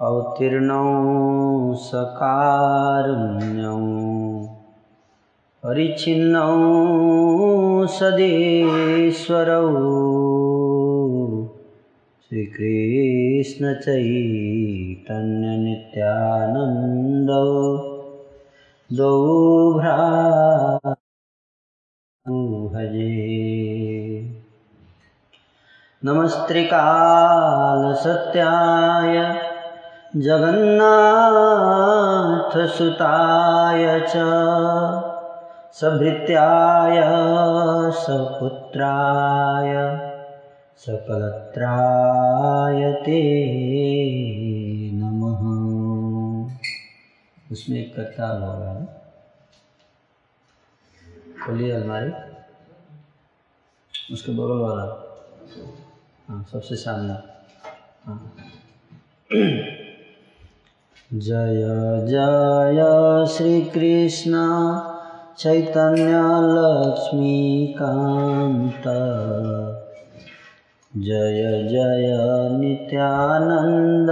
अवतीर्णौ सकारुण्यौ परिच्छिन्नौ सदेश्वरौ। श्रीकृष्णचैतन्यनित्यानन्दौ द्वौ भ्राजे नमस्त्रिकालसत्याय जगन्नाथसुताय च सभृत्याय सपुत्राय सकलत्राय ते नमः। उसमें एक करताल होगा खोलिए अलमारी। उसके बगल वाला। हाँ सबसे सामने। हाँ। जय जय श्री कृष्ण चैतन्य लक्ष्मीकान्त। जय जय नित्यानन्द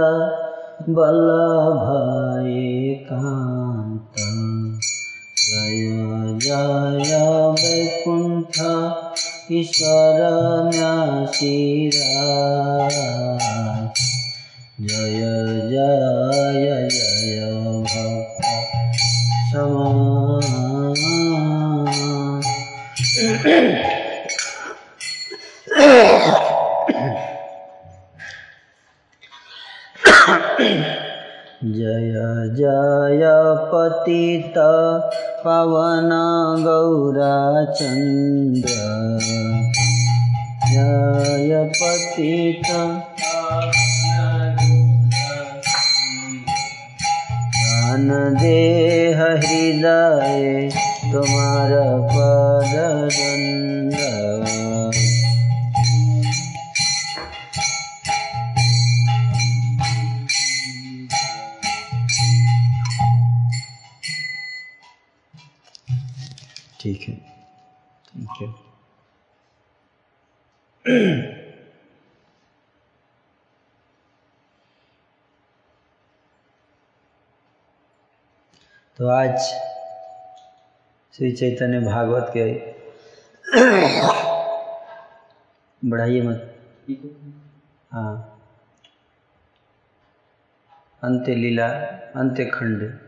वल्लभ एकान्त। जय जय वैकुण्ठ ईश्वर न्यासीरा जय जय जय जय जय पतित पवन गौराचन्द्र जय पतित। ज्ञान देह हृदय तुम्हार पद ठीक है। थैंक यू तो आज श्री चैतन्य भागवत के बढ़ाइए मत। हाँ। अंत्य लीला अंत्य खंड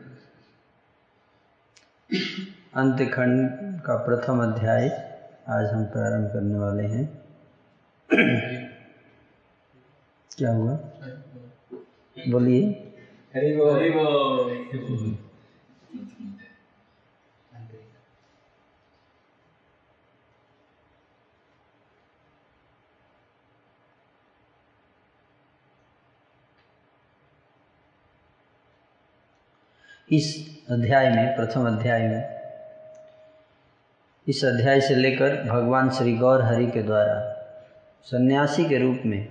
अंत्य खंड का प्रथम अध्याय आज हम प्रारंभ करने वाले हैं। क्या हुआ? बोलिए। हरि बोल। हरि इस अध्याय में प्रथम अध्याय में इस अध्याय से लेकर भगवान श्री गौर हरि के द्वारा सन्यासी के रूप में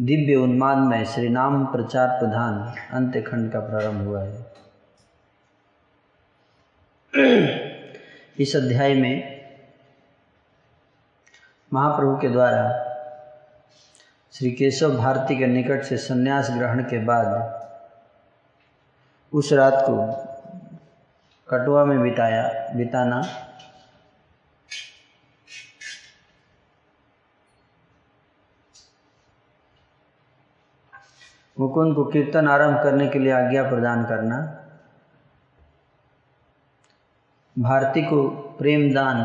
दिव्य उन्माद में श्री नाम प्रचार प्रधान अंत्य खंड का प्रारंभ हुआ है। इस अध्याय में महाप्रभु के द्वारा श्री केशव भारती के निकट से संन्यास ग्रहण के बाद उस रात को कटुआ में बिताया, बिताना मुकुंद को कीर्तन आरंभ करने के लिए आज्ञा प्रदान करना। भारती को प्रेम दान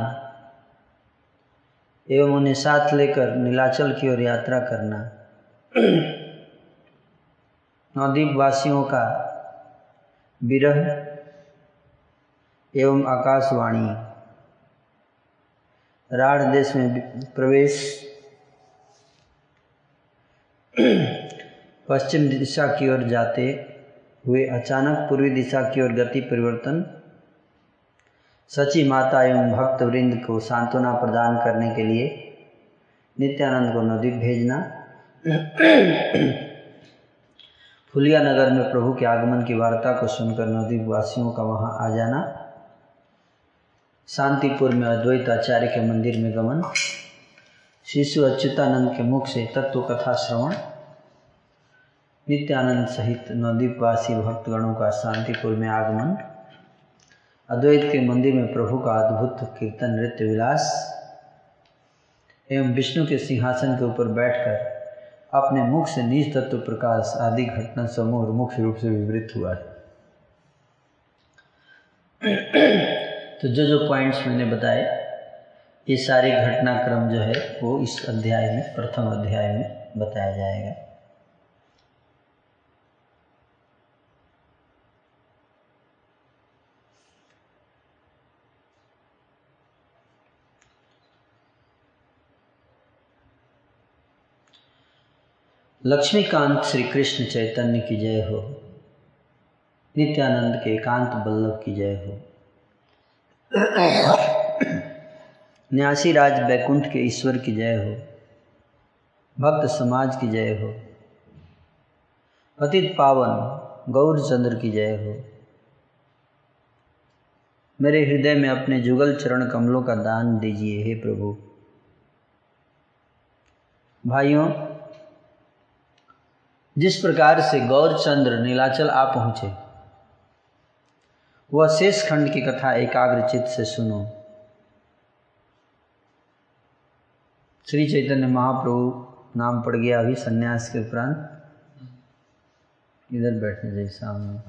एवं उन्हें साथ लेकर नीलाचल की ओर यात्रा करना। नवद्वीप वासियों का विरह एवं आकाशवाणी। राढ़ देश में प्रवेश। पश्चिम दिशा की ओर जाते हुए अचानक पूर्वी दिशा की ओर गति परिवर्तन सची माता एवं भक्त वृंद को सांत्वना प्रदान करने के लिए नित्यानंद को नदी भेजना। फुलिया नगर में प्रभु के आगमन की वार्ता को सुनकर नवद्वीप वासियों का वहाँ आ जाना। शांतिपुर में अद्वैत आचार्य के मंदिर में गमन। शिशु अच्युतानंद के मुख से तत्व कथा श्रवण। नित्यानंद सहित नवद्वीपवासी भक्तगणों का शांतिपुर में आगमन। अद्वैत के मंदिर में प्रभु का अद्भुत कीर्तन, नृत्य, विलास। एवं विष्णु के सिंहासन के ऊपर बैठकर अपने मुख से निज तत्व प्रकाश आदि घटना समूह मुख्य रूप से विवृत हुआ है। तो जो जो पॉइंट्स मैंने बताए, ये सारे घटनाक्रम जो है, वो इस अध्याय में, प्रथम अध्याय में बताया जाएगा। लक्ष्मीकांत श्री कृष्ण चैतन्य की जय हो। नित्यानंद के एकांत बल्लभ की जय हो। न्यासी राज बैकुंठ के ईश्वर की जय हो। भक्त समाज की जय हो। पतित पावन गौर चंद्र की जय हो। मेरे हृदय में अपने जुगल चरण कमलों का दान दीजिए हे प्रभु। भाइयों जिस प्रकार से गौरचंद्र नीलाचल आ पहुँचे, वह शेष खंड की कथा एकाग्र चित्त से सुनो। श्री चैतन्य महाप्रभु, नाम पड़ गया अभी सन्यास के उपरांत। इधर बैठने जाइए सामने।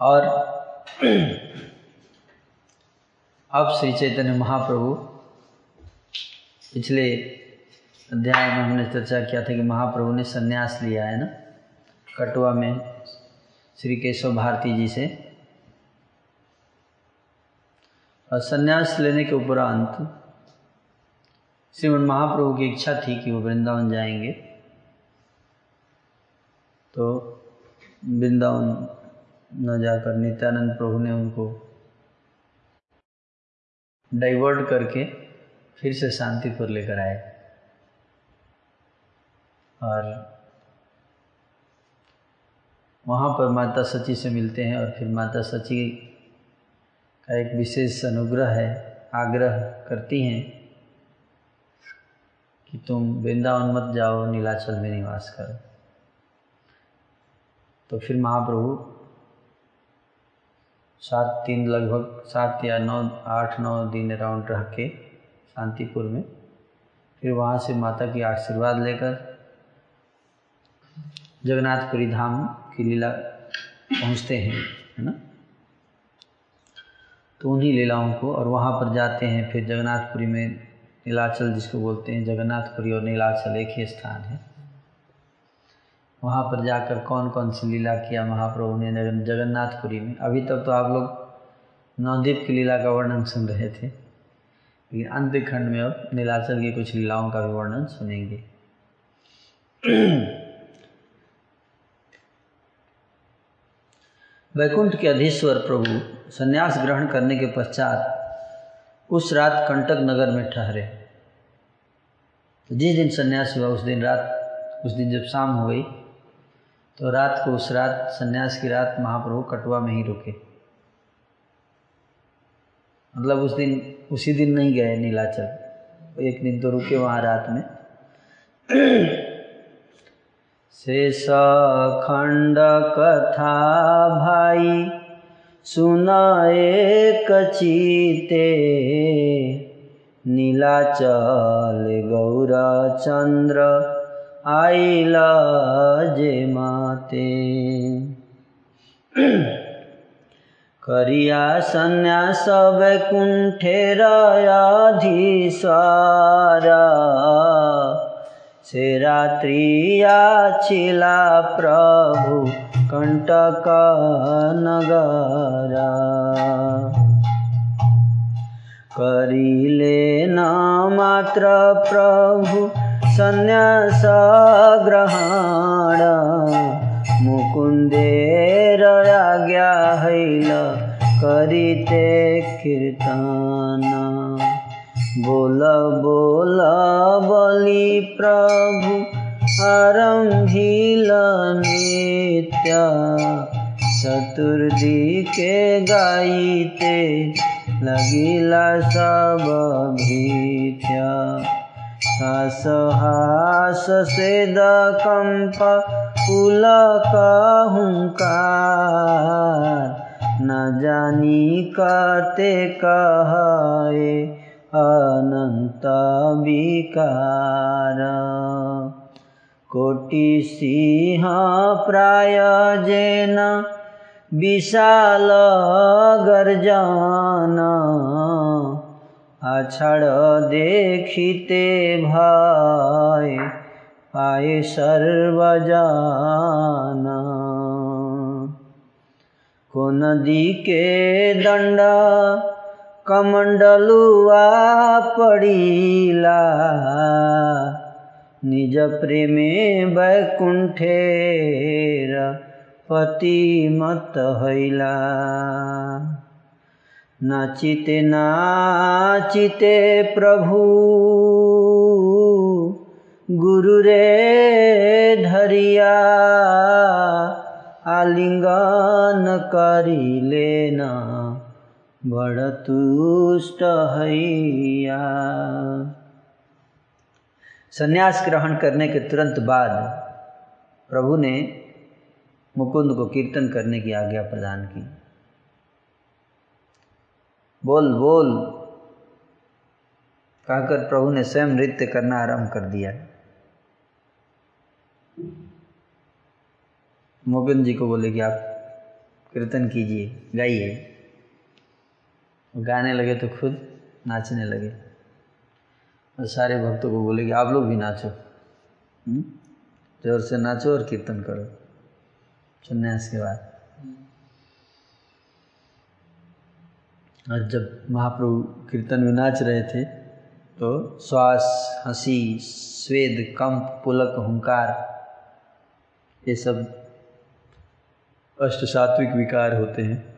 और अब श्री चैतन्य महाप्रभु पिछले अध्याय में हमने चर्चा किया था कि महाप्रभु ने संन्यास लिया है ना? कटवा में श्री केशव भारती जी से। और संन्यास लेने के उपरांत श्रीमन महाप्रभु की इच्छा थी कि वो वृंदावन जाएँगे। तो वृंदावन न जाकर नित्यानंद प्रभु ने उनको डाइवर्ट करके फिर से शांतिपुर लेकर आए। और वहाँ पर माता सची से मिलते हैं और फिर माता सची का एक विशेष अनुग्रह है, आग्रह करती हैं कि तुम वृंदावन मत जाओ, नीलाचल में निवास करो। तो फिर महाप्रभु सात तीन लगभग, सात या नौ, आठ, नौ दिन अराउंड रह के शांतिपुर में, फिर वहाँ से माता की आशीर्वाद लेकर जगन्नाथपुरी धाम की लीला पहुँचते हैं, है ना? तो उन्हीं लीलाओं को और वहाँ पर जाते हैं, फिर जगन्नाथपुरी में नीलाचल जिसको बोलते हैं, जगन्नाथपुरी और नीलाचल एक ही स्थान है। वहाँ पर जाकर कौन कौन सी लीला किया महाप्रभु ने जगन्नाथपुरी में? अभी तक तो आप लोग नवद्वीप की लीला का वर्णन सुन रहे थे। लेकिन अंत खंड में अब नीलाचल की कुछ लीलाओं का भी वर्णन सुनेंगे। वैकुंठ के अधीश्वर प्रभु संन्यास ग्रहण करने के पश्चात उस रात कंटक नगर में ठहरे। तो जिस दिन संन्यास हुआ, उस दिन रात, उस दिन जब शाम हो गई तो रात को उस रात, संन्यास की रात महाप्रभु कटवा में ही रुके। मतलब उस दिन, उसी दिन नहीं गए नीलाचल। एक दिन तो रुके वहाँ रात में। शेष खंड कथा भाई, सुना एक चीते। नीलाचल गौर चंद्र आइला जे माते। करिया संन्यास वैकुंठेर अधीश्वरा से रात्रिया छिला प्रभु कंटक नगरा। करिले न मात्र प्रभु संन्यास ग्रहण। मुकुंदेर आज्ञा हैल करिते कीर्तन। बोल बोल, बलि प्रभु आरंभिल नित्य। चतुर्दिके गाइते लगिला सब भीत्य। हास सेद कंप पुलक हुंकार न जानी कते कहे अनंत विकार कोटि सिंह प्राय जेन विशाल गर्जन আছাড় দেখিতে ভয় পায়ে সর্বজান को नदी के दंडा कमंडलुआ पड़ीला। निज प्रेमे वैकुंठेर पति मत हैला नाचिते नाचिते प्रभु, गुरु रे धरिया। लिंगान करी लेना, बड़ तुष्ट हैया। संन्यास ग्रहण करने के तुरंत बाद प्रभु ने मुकुंद को कीर्तन करने की आज्ञा प्रदान की। बोल बोल, कहकर प्रभु ने स्वयं नृत्य करना आरंभ कर दिया। मुकुंद जी को बोले कि आप कीर्तन कीजिए, गाइए। गाने लगे तो खुद नाचने लगे। और सारे भक्तों को बोले कि आप लोग भी नाचो। ज़ोर से नाचो और कीर्तन करो। संन्यास के बाद। और जब महाप्रभु कीर्तन में नाच रहे थे तो श्वास, हँसी, स्वेद, कंप, पुलक, हुंकार, ये सब अष्ट सात्विक विकार होते हैं,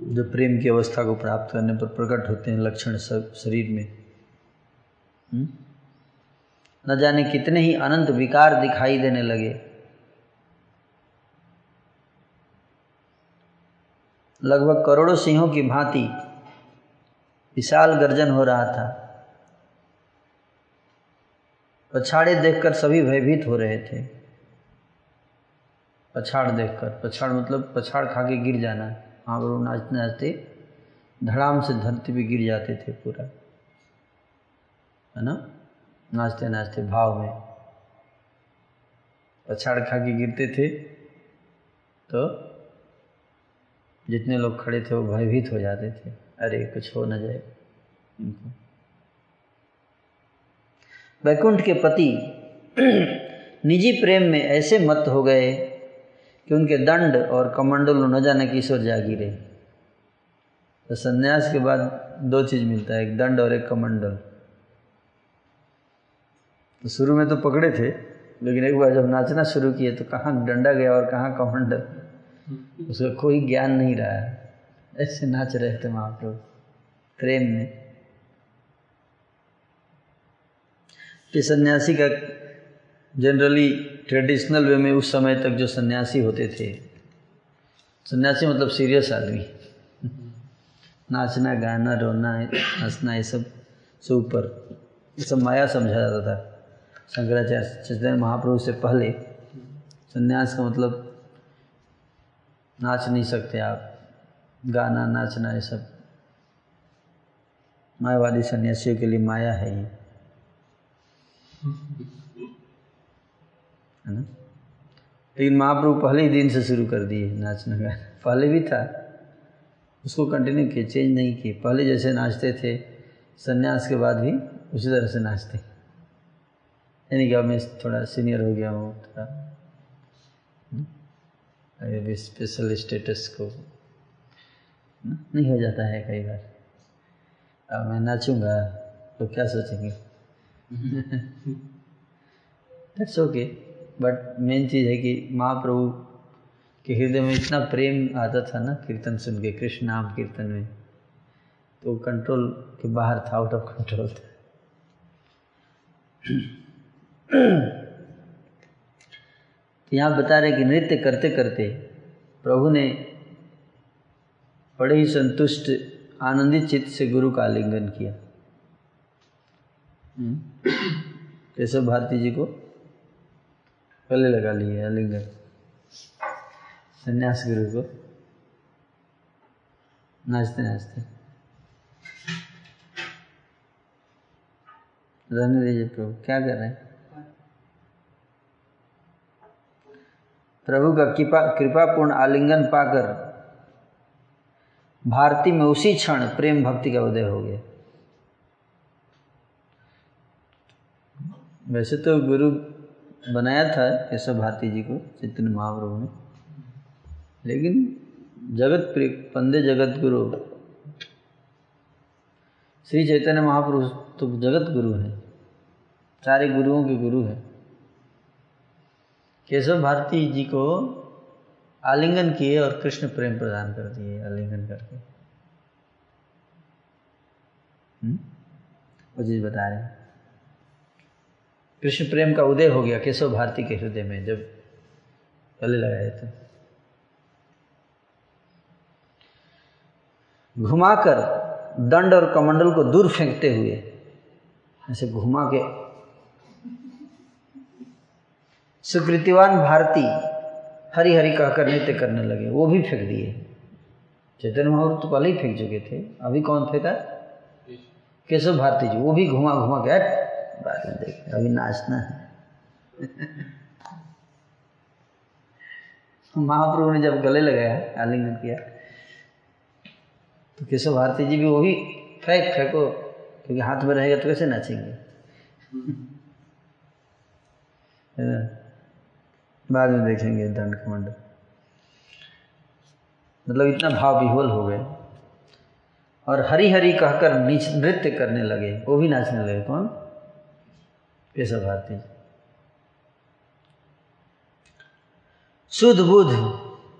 जो प्रेम की अवस्था को प्राप्त करने पर प्रकट होते हैं लक्षण शरीर में। हुँ? न जाने कितने ही अनंत विकार दिखाई देने लगे। लगभग करोड़ों सिंहों की भांति विशाल गर्जन हो रहा था। पछाड़े देखकर सभी भयभीत हो रहे थे। पछाड़ देखकर, पछाड़ मतलब पछाड़ खा के गिर जाना। वहाँ पर वो नाचते नाचते धड़ाम से धरती पे गिर जाते थे पूरा। है ना? नाचते नाचते भाव में पछाड़ खा के गिरते थे तो जितने लोग खड़े थे वो भयभीत हो जाते थे। अरे, कुछ हो न जाए इनको। वैकुंठ के पति निजी प्रेम में ऐसे मत हो गए कि उनके दंड और कमंडल न जाने किस ओर जा गिरे तो संन्यास के बाद दो चीज़ मिलता है, एक दंड और एक कमंडल। तो शुरू में तो पकड़े थे, लेकिन एक बार जब नाचना शुरू किए तो कहाँ डंडा गया और कहाँ कमंडल? उसका कोई ज्ञान नहीं रहा। है ऐसे नाच रहे थे महाप्रभु प्रेम में। कि सन्यासी का जनरली ट्रेडिशनल वे में उस समय तक जो सन्यासी होते थे। सन्यासी मतलब सीरियस आदमी। नाचना, गाना, रोना, हंसना, ये सब, से ऊपर। ये सब माया समझा जाता था। शंकराचार्य चैतन्य महाप्रभु से पहले सन्यास का मतलब नाच नहीं सकते आप। गाना, नाचना, ये सब। मायावादी सन्यासियों के लिए माया है ये है ना? लेकिन महाप्रभु पहले ही दिन से शुरू कर दिए नाचना गाना पहले भी था। उसको कंटिन्यू किए चेंज नहीं किए। पहले जैसे नाचते थे सन्यास के बाद भी उसी तरह से नाचते। यानी कि अब मैं थोड़ा सीनियर हो गया हूँ थोड़ा अभी स्पेशल स्टेटस को नहीं हो जाता है कई बार। अब मैं नाचूँगा तो क्या सोचेंगे? दैट्स ओके बट मेन चीज़ है कि महाप्रभु के हृदय में इतना प्रेम आता था ना कीर्तन सुन के, कृष्ण नाम कीर्तन में तो कंट्रोल के बाहर था आउट ऑफ़ कंट्रोल था तो यहाँ बता रहे कि नृत्य करते करते प्रभु ने बड़े ही संतुष्ट, आनंदित चित्त से गुरु का आलिंगन किया हम्म। केशव भारती जी को गले लगा लिए आलिंगन संन्यास गुरु को नाचते नाचते। रहने दीजिए प्रभु, क्या कर रहे हैं? प्रभु का कृपा, कृपापूर्ण आलिंगन पाकर, भारती में उसी क्षण प्रेम भक्ति का उदय हो गया। वैसे तो गुरु बनाया था केशव भारती जी को, चैतन्य महाप्रभु ने। लेकिन जगत प्रिय पंदे जगत गुरु। श्री चैतन्य महाप्रभु तो जगत गुरु है। सारे गुरुओं के गुरु है। केशव भारती जी को आलिंगन किए और कृष्ण प्रेम प्रदान कर दिए, आलिंगन करके। हम्म? वो चीज़ बता रहे हैं। कृष्ण प्रेम का उदय हो गया केशव भारती के हृदय में जब गले लगाए थे। घुमाकर दंड और कमंडल को दूर फेंकते हुए ऐसे घुमा के सुकृतिवान भारती हरी हरी कहकर नृत्य करने लगे वो भी फेंक दिए। चैतन्य महाप्रभु तो पहले ही फेंक चुके थे अभी कौन फेंका? केशव। भारती जी वो भी घुमा घुमा के बाद में देख अभी नाचना है। महाप्रभु ने जब गले लगाया, आलिंगन किया तो केशव भारती जी भी वो भी फेंक, फेंको, क्योंकि हाथ में रहेगा तो कैसे नाचेंगे? बाद में देखेंगे दंड कमंड। मतलब इतना भाव विहोल हो गए। और हरी हरी कहकर नृत्य करने लगे, वो भी नाचने लगे। कौन? केशव भारती शुद्ध बुद्ध,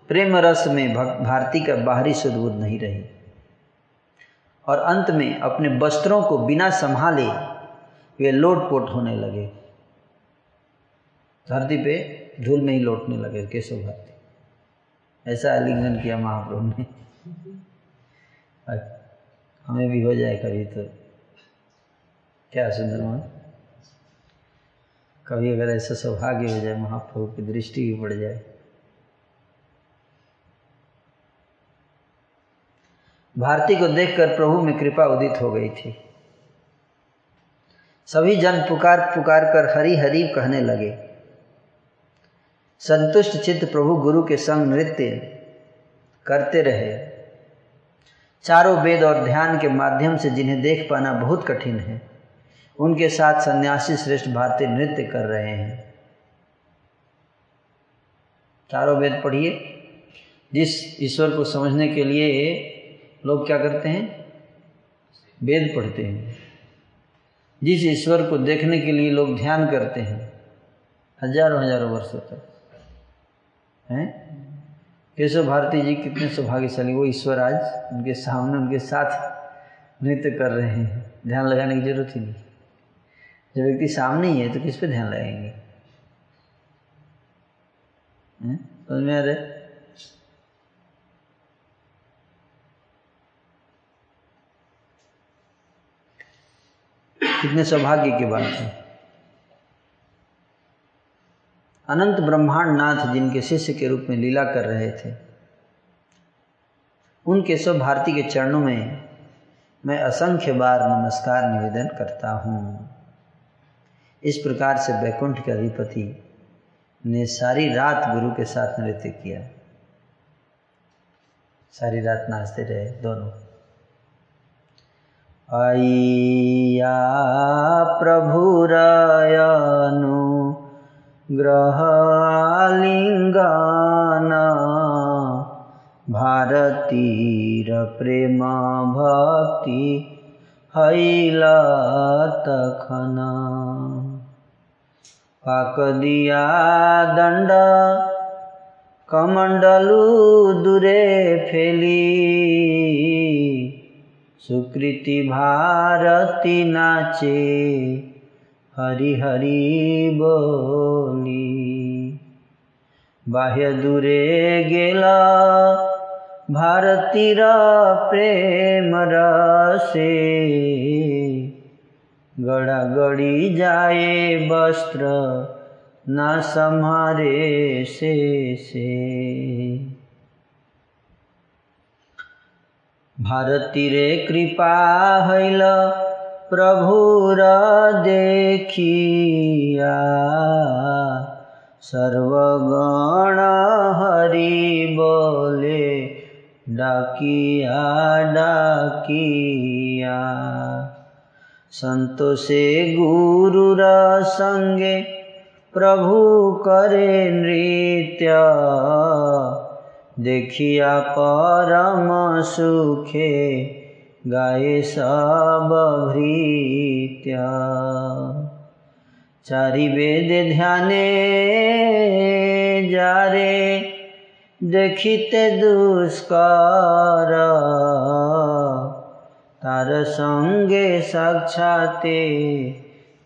प्रेम रस में भारती का बाहरी शुद्ध बुद्ध नहीं रही। और अंत में अपने वस्त्रों को बिना संभाले वे लोटपोट होने लगे। धरती पे धूल में ही लौटने लगे, केशव भारती। ऐसा आलिंगन किया महाप्रभु ने। हमें भी हो जाए कभी तो। क्या सुंदर सुंदरमान कभी अगर ऐसा सौभाग्य हो जाए, महाप्रभु की दृष्टि भी पड़ जाए। भारती को देखकर प्रभु में कृपा उदित हो गई थी। सभी जन पुकार पुकार कर हरी हरी कहने लगे। संतुष्ट चित्त प्रभु गुरु के संग नृत्य करते रहे। चारों वेद और ध्यान के माध्यम से जिन्हें देख पाना बहुत कठिन है। उनके साथ सन्यासी श्रेष्ठ भारतीय नृत्य कर रहे हैं। चारों वेद पढ़िए। जिस ईश्वर को समझने के लिए लोग क्या करते हैं? वेद पढ़ते हैं। जिस ईश्वर को देखने के लिए लोग ध्यान करते हैं, हज़ारों हज़ारों वर्षों तक, हैं? केशव भारती जी कितने सौभाग्यशाली, वो ईश्वर आज उनके सामने, उनके साथ नृत्य कर रहे हैं। ध्यान लगाने की ज़रूरत ही नहीं। जब व्यक्ति सामने ही है तो किस पे ध्यान लगाएँगे? समझ में आ कितने सौभाग्य की बात है। अनंत ब्रह्मांड नाथ जिनके शिष्य के रूप में लीला कर रहे थे उन केशव भारती के चरणों में मैं असंख्य बार नमस्कार निवेदन करता हूँ। इस प्रकार से बैकुंठ के अधिपति ने सारी रात गुरु के साथ नृत्य किया। सारी रात नाचते रहे दोनों। अय्या प्रभुरयनु ग्रहालिङ्गाना भारतीर प्रेम भक्ति हैला तखना। पाकदिया दण्ड कमण्डलु दुरे फेली। सुकृति भारती नाचे, हरि हरि बोली। बाह्य दूरे गेला, भारतीर प्रेम रसे। गड़ा गड़ी जाए वस्त्र, न सम्हारे से से भारती रे कृपा हैल, प्रभुर देखिया। सर्वगण हरि बोले, डाकिया डाकिया। संतो से गुरुरा संगे प्रभु करे नृत्य। देखिया परम सुखे गाए सब भृत्या। चारि वेद ध्याने जारे, देखित दुष्कारा। তার সঙ্গে সাক্ষাতে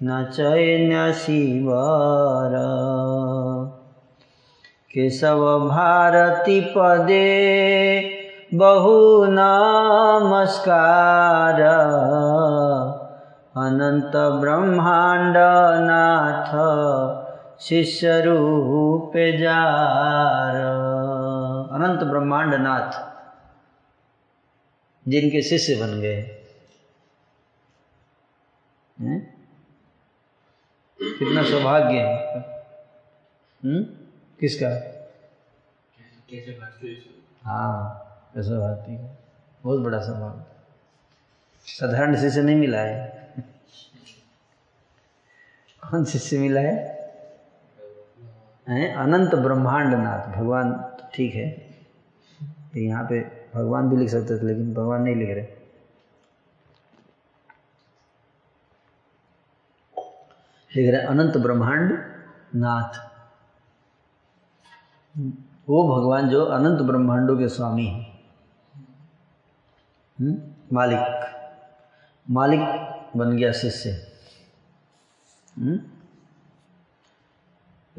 নচৈন্য শিবর কেশব ভারতী পদে বহু নমস্কার অনন্ত ব্রহ্মাণ্ড নাথ शिष्य रूप जार अनंत ब्रह्मांड नाथ जिनके शिष्य बन गए। हैं? कितना सौभाग्य है हम्म? किसका? हाँ कैसे भारती का बहुत बड़ा सौभाग्य। साधारण शिष्य नहीं मिला है। कौन शिष्य मिला है? हैं? अनंत ब्रह्मांड नाथ भगवान तो ठीक है। तो यहाँ पे भगवान भी लिख सकते थे, लेकिन भगवान नहीं लिख रहे। लिख रहे अनंत ब्रह्मांड नाथ। वो भगवान जो अनंत ब्रह्मांडों के स्वामी हैं। मालिक। मालिक बन गया शिष्य।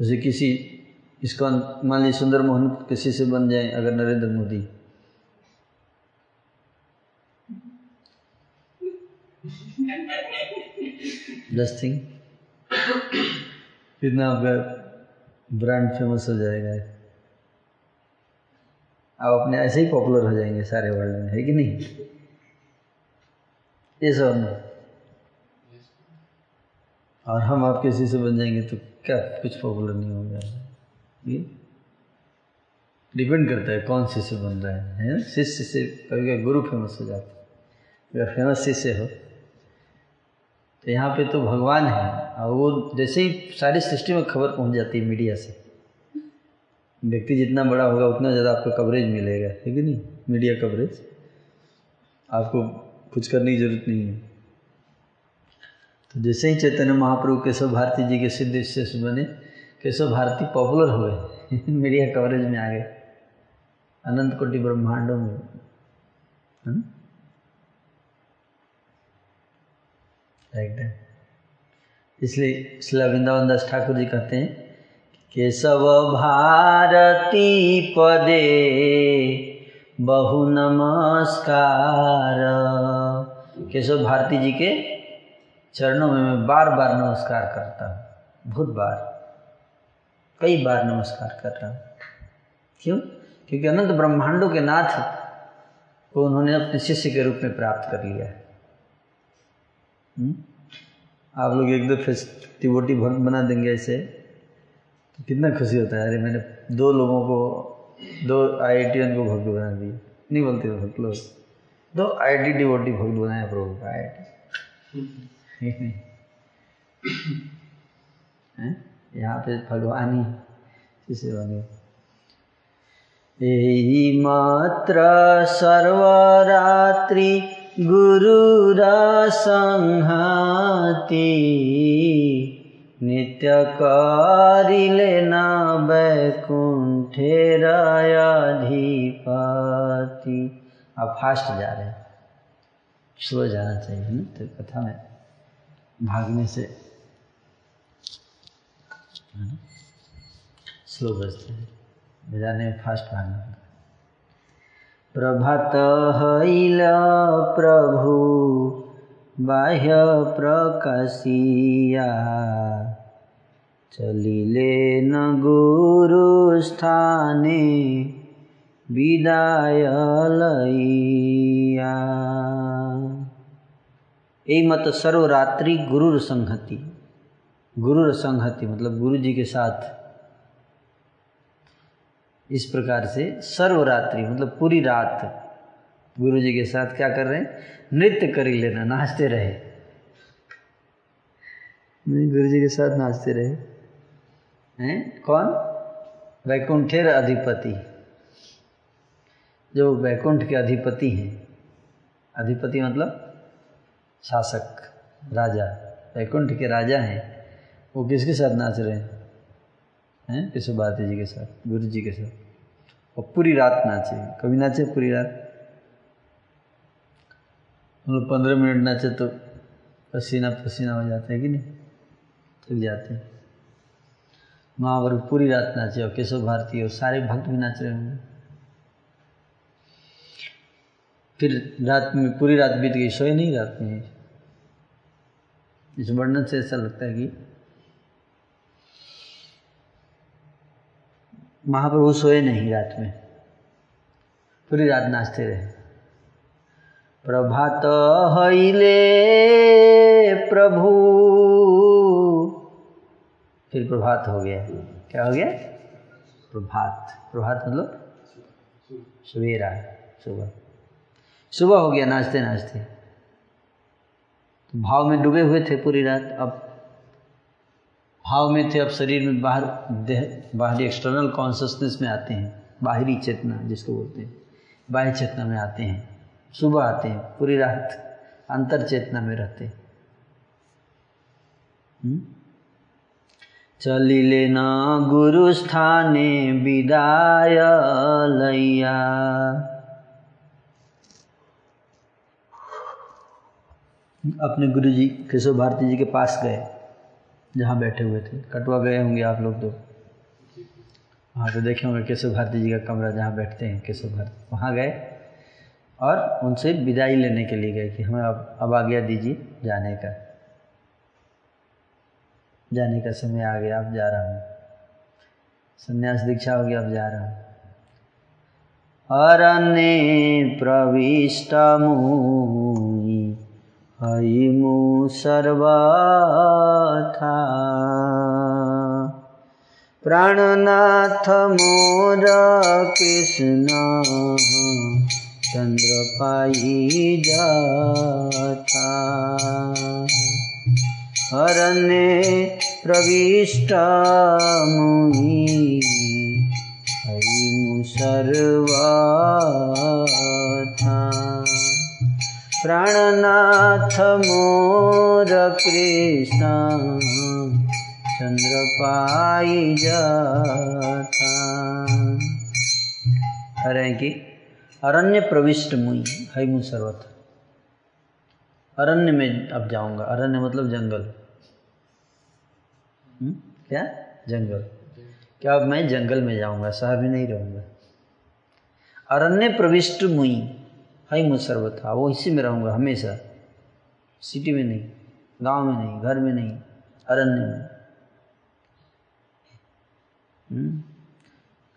जैसे किसी, इसका मान लीजिए सुंदर मोहन किसी से बन जाए, अगर नरेंद्र मोदी। जस्ट थिंग कितना आपका ब्रांड फ़ेमस हो जाएगा। आप अपने ऐसे ही पॉपुलर हो जाएँगे सारे वर्ल्ड में, है कि नहीं? ये सब और हम आप किसी से बन जाएँगे तो क्या कुछ पॉपुलर नहीं होगा? ये डिपेंड करता है कौन शिष्य बन रहा है है शिष्य से कभी कभी गुरु फ़ेमस हो जाता है। अगर फ़ेमस शिष्य हो तो यहाँ पे तो भगवान है, और वो जैसे ही सारी सृष्टि में खबर पहुँच जाती है मीडिया से। व्यक्ति जितना बड़ा होगा, उतना ज़्यादा आपको कवरेज मिलेगा, है कि नहीं? मीडिया कवरेज आपको कुछ करने की ज़रूरत नहीं है। तो जैसे ही चैतन्य महाप्रभु केशव भारती जी के सिद्ध शिष्य बने, केशव भारती पॉपुलर हुए, मीडिया कवरेज में आ गए। अनंत कोटि ब्रह्मांडों में, है ना? लाइक दैट इसलिए शिला वृंदावन दास ठाकुर जी कहते हैं, केशव भारती पदे बहु नमस्कार। केशव भारती जी के चरणों में मैं बार बार नमस्कार करता हूँ, बहुत बार, कई बार नमस्कार कर रहा हूँ। क्यों? क्योंकि अनंत ब्रह्मांडों के नाथ को उन्होंने अपने शिष्य के रूप में प्राप्त कर लिया है। आप लोग एक दो फेस टिवोटी बना देंगे ऐसे। तो कितना खुशी होता है। अरे मैंने दो लोगों को, दो आईटीएन को भक्त बना दिए नहीं बोलते भक्त लोग। दो आई टी डिवोटी भक्त बनाया प्रभु का आई यहाँ पे भगवान किसे बने यही मात्र सर्वरात्रि गुरुरा संहाति, नित्य कारिले न बैकुंठेर अधिपति अब फास्ट जा रहे हैं। स्लो जाना चाहिए ना तो कथा में भागने से। स्लो बजते हैं। बजाने में फास्ट भागना प्रभात हईल प्रभु, बाह्य प्रकाशिया। चलिले न गुरु स्थाने, विदाय लैया मत सर्वरात्रि गुरुर संहति। गुरुर संहति मतलब गुरु जी के साथ इस प्रकार से सर्वरात्रि मतलब पूरी रात गुरु जी के साथ क्या कर रहे हैं? नृत्य कर ही लेना नाचते रहे। गुरु जी के साथ नाचते रहे। हैं? कौन? वैकुंठेर अधिपति। जो वैकुंठ के अधिपति हैं। अधिपति मतलब शासक राजा। वैकुंठ के राजा हैं। वो किसके साथ नाच रहे हैं? हैं केशव भारती जी के साथ, गुरु जी के साथ। और पूरी रात नाचे, कभी नाचे पूरी रात? हम लोग पंद्रह मिनट नाचे तो पसीना पसीना हो जाता है कि नहीं? थक जाते हैं। महावर्ग पूरी रात नाचे और केशव भारती और सारे भक्त भी नाच रहे होंगे। फिर रात में, पूरी रात बीत गई, सोए नहीं रात में। इस वर्णन से ऐसा लगता है कि महाप्रभु सोए नहीं रात में। पूरी रात नाचते रहे। प्रभात हईले प्रभु। फिर प्रभात हो गया। क्या हो गया? प्रभात। प्रभात मतलब सवेरा, सुबह। सुबह हो गया नाचते नाचते भाव में डूबे हुए थे पूरी रात। अब भाव में थे, अब शरीर में बाहर, देह, बाहरी एक्सटर्नल कॉन्सियसनेस में आते हैं। बाहरी चेतना, जिसको बोलते हैं। बाह्य चेतना में आते हैं। सुबह आते हैं, पूरी रात अंतर चेतना में रहते हैं। चलिले न गुरु स्थाने विदाय लैया अपने गुरु जी केशव भारती जी के पास गए। जहाँ बैठे हुए थे। कटवा गए होंगे आप लोग तो वहाँ तो देखे होंगे केशव भारती जी का कमरा जहाँ बैठते हैं, केशव भारती। वहाँ गए और उनसे विदाई लेने के लिए गए कि हमें अब अब आज्ञा दीजिए जाने का। जाने का समय आ गया, अब जा रहा हूँ। संन्यास दीक्षा हो गया अब जा रहा हूँ। अरण्य प्रविष्ट मुनि हईमु सर्वथा। प्राणनाथ मोर कृष्ण चंद्र पाई जाता। अरण्ये प्रविष्ट मुनि हरिमु सर्वथा। प्राणनाथ मोर कृष्ण चंद्र पाई जाता। अरे की अरण्य प्रविष्ट मुई हईमु सर्वथा। अरण्य में अब जाऊँगा। अरण्य मतलब जंगल। हुँ? क्या? जंगल। क्या अब मैं जंगल में जाऊँगा? शहर में नहीं रहूँगा। अरण्य प्रविष्ट मुई हई मुझ सर्वथा वो इसी में रहूँगा हमेशा। सिटी में नहीं गाँव में नहीं घर में नहीं अरण्य में। हुँ?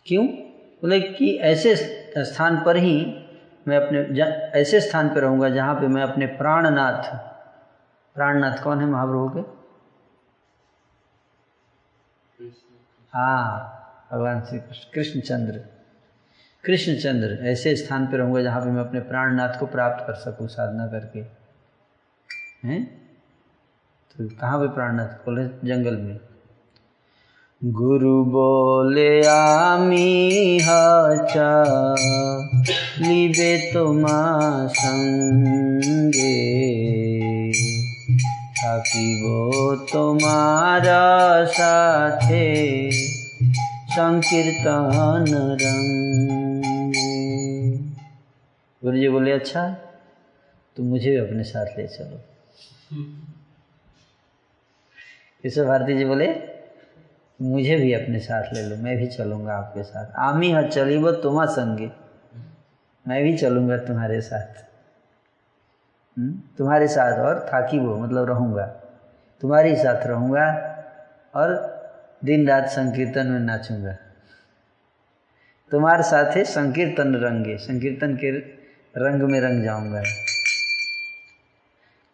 क्यों? बोले कि ऐसे स्थान पर ही मैं अपने ऐसे स्थान पर रहूँगा जहाँ पे मैं अपने प्राणनाथ प्राणनाथ कौन है महाप्रभु के? हाँ भगवान श्री कृष्ण कृष्णचंद्र। कृष्णचंद्र ऐसे स्थान पर रहूंगा जहाँ पे मैं अपने प्राणनाथ को प्राप्त कर सकूँ साधना करके हैं तो कहाँ पे प्राणनाथ बोले जंगल में गुरु बोले आमी हचा लिबे তোমা সঙ্গে থাকিব তোমার সাথে संकीर्तन रंगे। गुरु जी बोले अच्छा तो मुझे भी अपने साथ ले चलो। केशव भारती जी बोले, मुझे भी अपने साथ ले लो, मैं भी चलूँगा आपके साथ। आमी हाँ चली वो तुम्हारा संगे। मैं भी चलूँगा तुम्हारे साथ। तुम्हारे साथ और थाकी वो मतलब रहूँगा। तुम्हारे साथ रहूँगा और दिन रात संकीर्तन में नाचूँगा। तुम्हारे साथ है संकीर्तन रंगे, संकीर्तन के रंग में रंग जाऊँगा।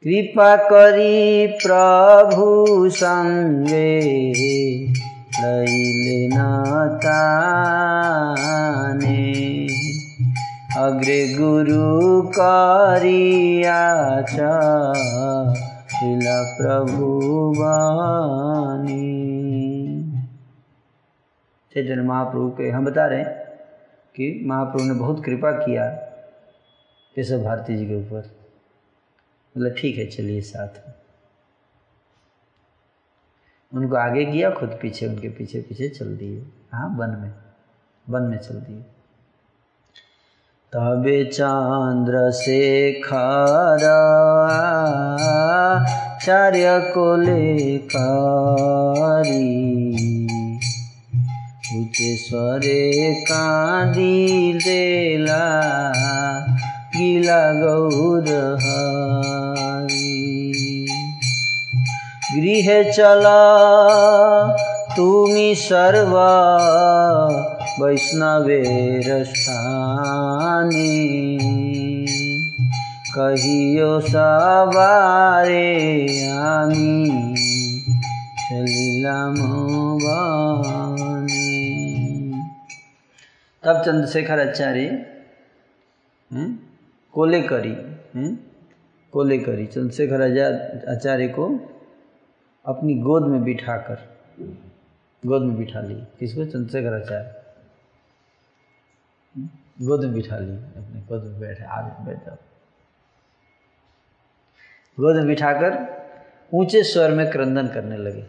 कृपा करी प्रभु संगे लैले अग्रे गुरु करियाचा शिला प्रभु वाणी चैतन्य महाप्रभु के, हम बता रहे हैं कि महाप्रभु ने बहुत कृपा किया केशव भारती जी के ऊपर। मतलब ठीक है, चलिए साथ में। उनको आगे किया, खुद पीछे, उनके पीछे पीछे चल दिए। हाँ वन में वन में चल दिए। तबे चंद्र से खरा, चार्य को लेकारी उचे स्वरे कांदी देला, गिला गौर गृह चला तुमी सर्वा वैष्णवेर स्थाने कहियो सवारे आमी चलिलाम तब चंद्रशेखर आचार्य कोले करी कोले करी चंद्रशेखर आचार्य को अपनी गोद में बिठाकर, गोद में बिठा ली किसको? चंद्रशेखर आचार्य। गोद में बिठा ली अपने गोद में बैठे आज बैठ जाओ। गोद में बिठाकर ऊँचे स्वर में क्रंदन करने लगे।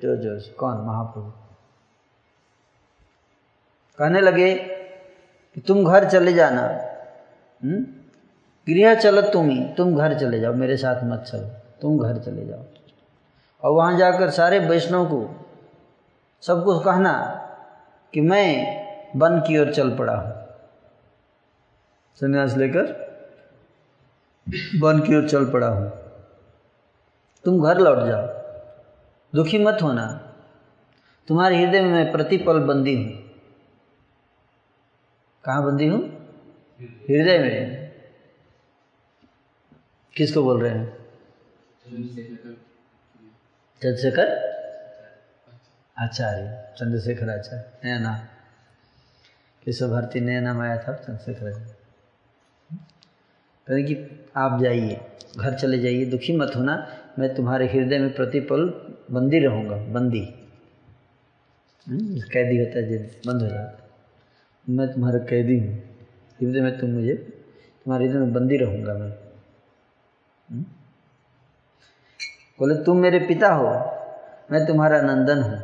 ज़ोर से कौन? महाप्रभु। कहने लगे कि तुम घर चले जाना। गृह चलो तुम ही तुम घर चले जाओ, मेरे साथ मत चलो, तुम घर चले जाओ। और वहाँ जाकर सारे वैष्णव को सब कुछ कहना कि मैं वन की ओर चल पड़ा हूँ। संन्यास लेकर वन की ओर चल पड़ा हूँ। तुम घर लौट जाओ। दुखी मत होना। तुम्हारे हृदय में मैं प्रतिपल बंदी हूँ। कहाँ बंदी हूँ? हृदय में। किसको बोल रहे हैं? चंद्रशेखर। आचार्य। चंद्रशेखर आचार्य। नया नाम। केशव भारती, नया नाम आया था, चंद्रशेखर आचार्य। कि आप जाइए, घर चले जाइए, दुखी मत होना। मैं तुम्हारे हृदय में प्रतिपल बंदी रहूँगा, बंदी। कैदी होता है बंद हो जाता मैं तुम्हारा कैदी हूँ। हृदय में तुम मुझे तुम्हारे इधर बंदी रहूँगा मैं। बोले, तुम मेरे पिता हो, मैं तुम्हारा नंदन हूँ।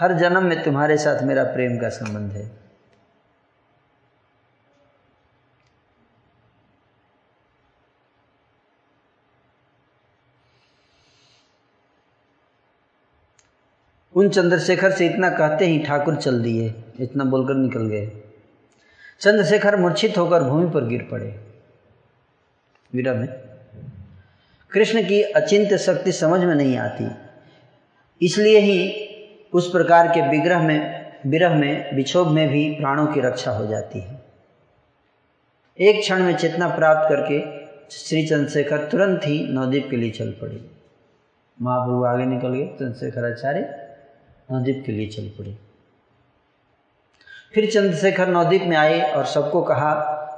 हर जन्म में तुम्हारे साथ मेरा प्रेम का संबंध है। उन चंद्रशेखर से इतना कहते ही ठाकुर चल दिए, इतना बोलकर निकल गए। चंद्रशेखर मूर्छित होकर भूमि पर गिर पड़े। विरह में, कृष्ण की अचिंत्य शक्ति समझ में नहीं आती। इसलिए ही उस प्रकार के विग्रह में, विरह में, विक्षोभ में भी प्राणों की रक्षा हो जाती है। एक क्षण में चेतना प्राप्त करके श्री चंद्रशेखर तुरंत ही नवदीप के लिए चल पड़े। महाप्रभु आगे निकल गए, चंद्रशेखर आचार्य नवदीप के लिए चल पड़े। फिर चंद्रशेखर नवदीप में आए और सबको कहा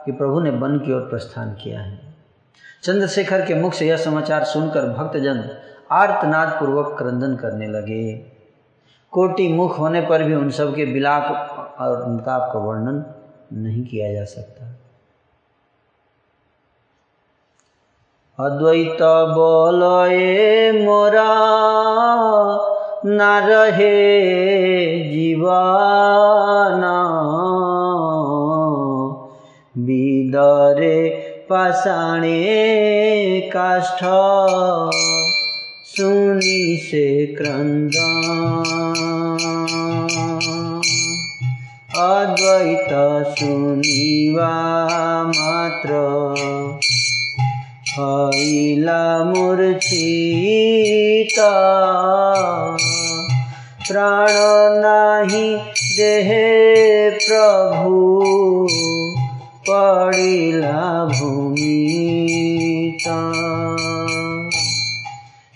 कि प्रभु ने वन की ओर प्रस्थान किया है। चंद्रशेखर के मुख से यह समाचार सुनकर भक्तजन आर्तनाद पूर्वक क्रंदन करने लगे। कोटि मुख होने पर भी उन सब के बिलाप और अनुताप का वर्णन नहीं किया जा सकता। अद्वैत बोलोए मोरा न रहे जीवाना। दरे पाषाणे काष्ठ। सुनी से क्रंदा अद्वैत सुनिवा मात्र। हैला मूर्छिता। प्राण नाही देहे प्रभु, पडिला भूमिता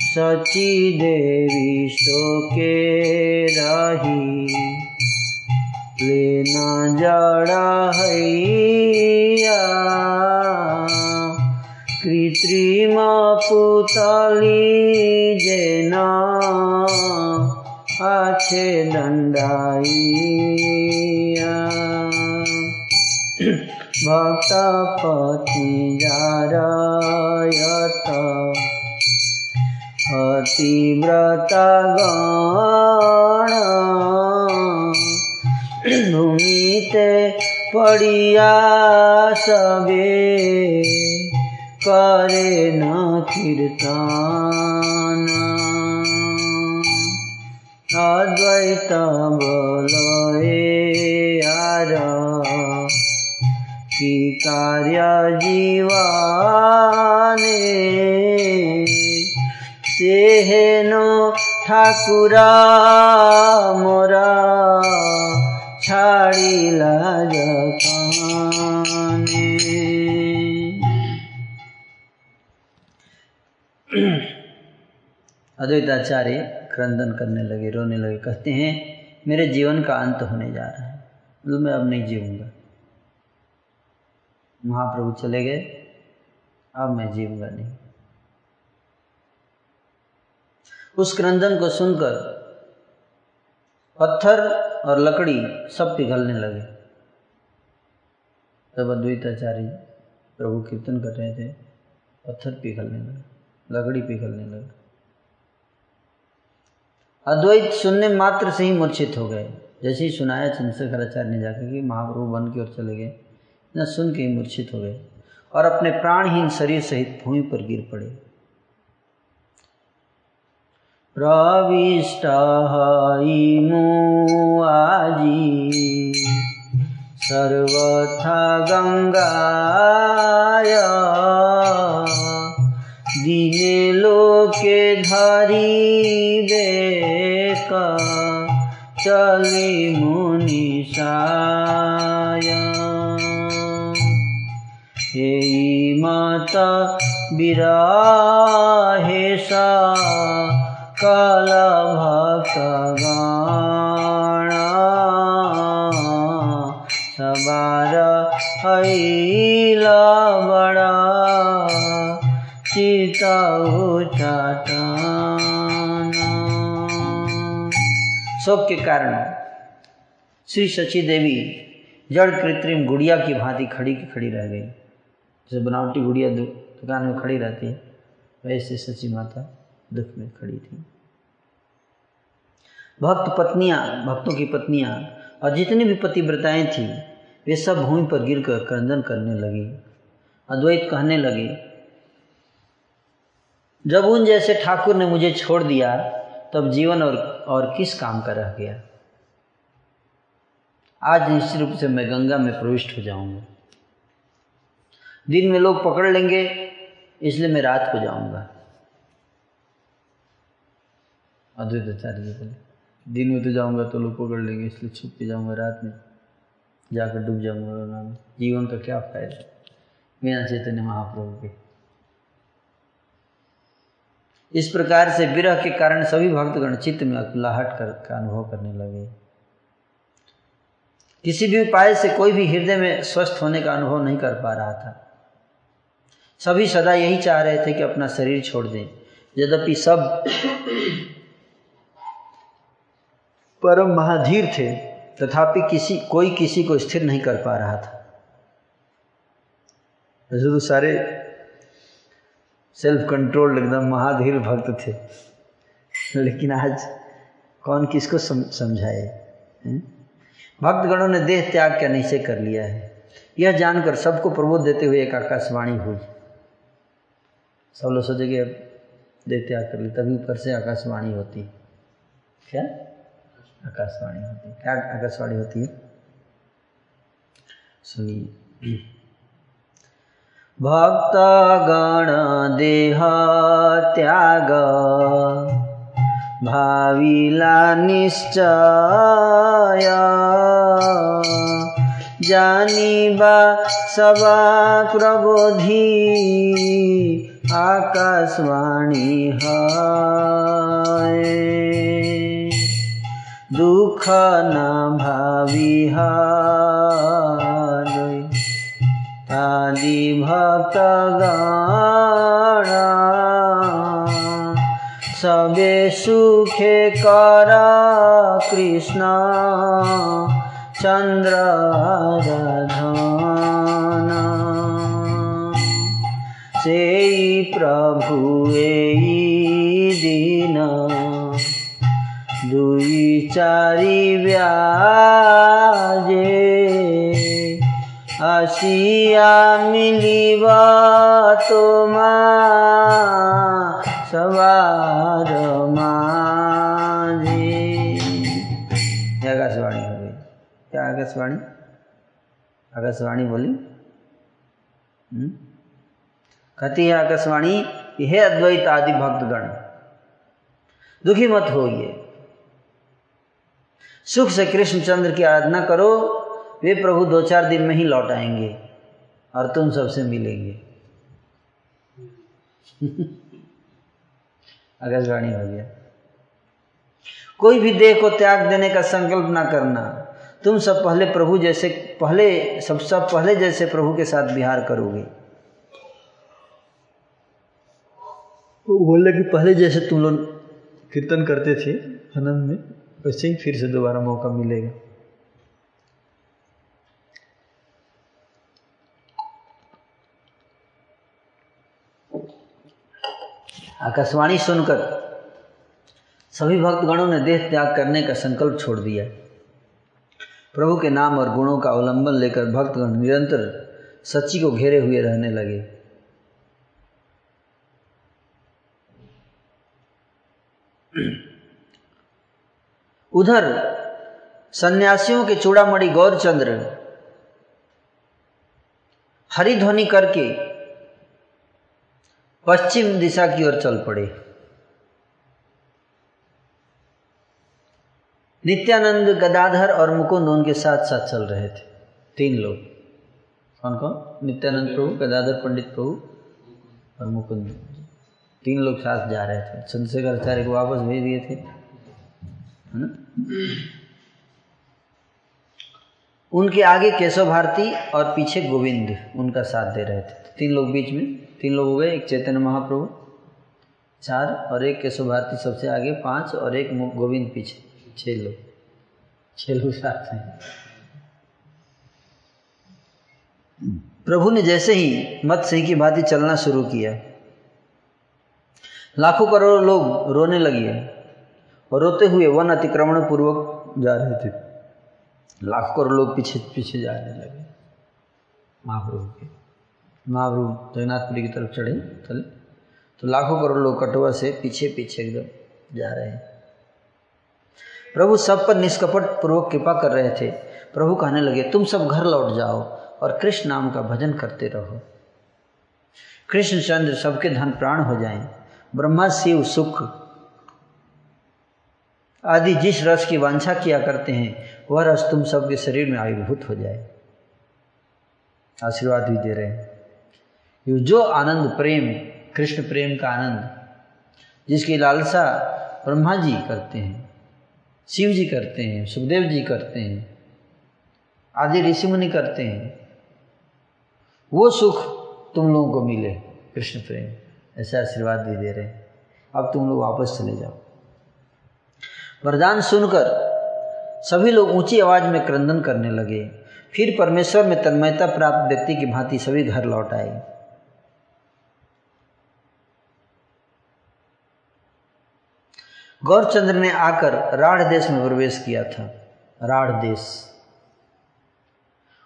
सची देवी शोके रही लेना जड़ा हैया. कृत्रिम पुतली जेना पाछे दंडाइया भक्त पति जारायत पतिव्रत गण। भूमिते पड़िया सबे करे न कीर्तन। কীর্তন অদ্বৈত বলয়ে আর কি কার্য জীবনে সে হেন ঠাকুরা মোরা ছাড়িলা যখানে अद्वैताचार्य क्रंदन करने लगे, रोने लगे, कहते हैं, मेरे जीवन का अंत होने जा रहा है। मतलब मैं अब नहीं जीऊँगा। महाप्रभु चले गए, अब मैं जीऊँगा नहीं। उस क्रंदन को सुनकर पत्थर और लकड़ी सब पिघलने लगे। तब अद्वैताचार्य प्रभु कीर्तन कर रहे थे, पत्थर पिघलने लगे, लकड़ी पिघलने लगे। अद्वैत सुनने मात्र से ही मूर्छित हो गए। जैसे ही सुनाया, चंद्रशेखराचार्य ने जाकर कि महाप्रभु बन की ओर चले गए। न सुन के ही मूर्छित हो गए और अपने प्राणहीन शरीर सहित भूमि पर गिर पड़े। प्रविष्ट आजी। सर्वथा गंगाय। दिने लोके धरी बेक चली मुनिषाय हे मत विराहेश कल भक्तगण सबार बड़ा चिता शोक के कारण श्री शची देवी जड़ कृत्रिम गुड़िया की भांति खड़ी की खड़ी रह गई। जैसे बनावटी गुड़िया दुकान में खड़ी रहती है, वैसे सची माता दुख में खड़ी थी। भक्त पत्नियाँ, भक्तों की पत्नियाँ और जितनी भी पतिव्रताएँ थी, वे सब भूमि पर गिर कर क्रंदन करने लगी। अद्वैत कहने लगी, जब उन जैसे ठाकुर ने मुझे छोड़ दिया तब जीवन और और किस काम का रह गया? आज निश्चित रूप से मैं गंगा में प्रविष्ट हो जाऊँगा। दिन में लोग पकड़ लेंगे, इसलिए मैं रात को जाऊँगा। अद्वैत आचार्य जी बोले, दिन में तो जाऊँगा तो लोग पकड़ लेंगे, इसलिए छुप के जाऊँगा रात में। जाकर डूब जाऊँगा जीवन का क्या फ़ायदा? बिना चैतन्य महाप्रभु के इस प्रकार से विरह के कारण सभी भक्तगण चित्त में अकुलाहट कर, का अनुभव करने लगे। किसी भी उपाय से कोई भी हृदय में स्वस्थ होने का अनुभव नहीं कर पा रहा था। सभी सदा यही चाह रहे थे कि अपना शरीर छोड़ दें। यद्यपि सब परम महाधीर थे, तथापि किसी, कोई किसी को स्थिर नहीं कर पा रहा था। सारे सेल्फ कंट्रोल्ड एकदम महाधीर भक्त थे। लेकिन आज कौन किसको समझाए? भक्तगणों ने देह त्याग का निश्चय कर लिया है। यह जानकर सबको प्रबोध देते हुए एक आकाशवाणी हुई। सब लोग सोचे कि अब देते आकर ली, तभी ऊपर से आकाशवाणी होती। क्या? आकाशवाणी होती। क्या आकाशवाणी होती है? सुनिए। भक्त गण देह त्याग भाविला निश्चय। जानिबा सबा प्रबोधी। आकाशवाणी है दुख न भावी आदि भक्त सबे सुखे कर कृष्ण चन्द्र रधन सेई प्रभु एई दिन। दुई चारि व्याजे हसिया मिली तोमा, सवार आकाशवाणी हो गई। क्या आकाशवाणी? आकाशवाणी बोली? हम्म? कहती है आकाशवाणी हे अद्वैत आदि भक्तगण, दुखी मत हो ये सुख से कृष्णचंद्र की आराधना करो वे प्रभु दो चार दिन में ही लौट आएँगे और तुम सबसे मिलेंगे। आकाशवाणी हो गया। कोई भी देह को त्याग देने का संकल्प ना करना। तुम सब पहले प्रभु जैसे, पहले, सब सब पहले जैसे प्रभु के साथ विहार करोगे। वो बोले कि पहले जैसे तुम लोग कीर्तन करते थे आनंद में, वैसे ही फिर से दोबारा मौका मिलेगा। आकाशवाणी सुनकर, सभी भक्तगणों ने देह त्याग करने का संकल्प छोड़ दिया। प्रभु के नाम और गुणों का अवलंबन लेकर भक्तगण निरंतर सच्ची को घेरे हुए रहने लगे। उधर सन्यासियों के चूड़ामणि गौरचंद्र हरिध्वनि करके पश्चिम दिशा की ओर चल पड़े। नित्यानंद, गदाधर और मुकुंद उनके साथ साथ चल रहे थे। तीन लोग। कौन कौन? नित्यानंद प्रभु, गदाधर, पंडित प्रभु और मुकुंद। तीन लोग साथ जा रहे थे। चंद्रशेखर आचार्य को वापस भेज दिए थे। है ना? उनके आगे केशव भारती और पीछे गोविंद उनका साथ दे रहे थे। तीन लोग बीच में, तीन लोग हो गए, एक चैतन्य महाप्रभु, चार और एक केशव भारती सबसे आगे, पाँच और एक गोविंद पीछे, छह लोग। छह लोग साथ हैं प्रभु ने जैसे ही मत सिंह की भांति चलना शुरू किया, लाखों करोड़ों लोग रोने लगे और रोते हुए वन अतिक्रमण पूर्वक जा रहे थे। लाखों करोड़ लोग पीछे पीछे जाने लगे महाप्रभु के। महाप्रभु जगन्नाथपुरी की तरफ़ चढ़े चले तो लाखों करोड़ लोग कटुआ से पीछे पीछे एकदम जा रहे हैं। प्रभु सब पर निष्कपट पूर्वक कृपा कर रहे थे। प्रभु कहने लगे, तुम सब घर लौट जाओ और कृष्ण नाम का भजन करते रहो। कृष्णचंद्र सबके धन प्राण हो जाएँ, ब्रह्मा शिव सुख आदि जिस रस की वांछा किया करते हैं, वह रस तुम सबके शरीर में आयुर्भूत हो जाए। आशीर्वाद भी दे रहे हैं। जो आनंद प्रेम, कृष्ण प्रेम का आनंद, जिसकी लालसा ब्रह्मा जी करते हैं, शिव जी करते हैं, सुखदेव जी करते हैं, आदि ऋषि मुनि करते हैं, वो सुख तुम लोगों को मिले, कृष्ण प्रेम, ऐसा आशीर्वाद भी दे रहे हैं। अब तुम लोग वापस चले जाओ। वरदान सुनकर सभी लोग ऊँची आवाज़ में क्रंदन करने लगे। फिर परमेश्वर में तन्मयता प्राप्त व्यक्ति की भांति सभी घर लौट आए। गौरचंद्र ने आकर राढ़ देश में प्रवेश किया था। राढ़ देश।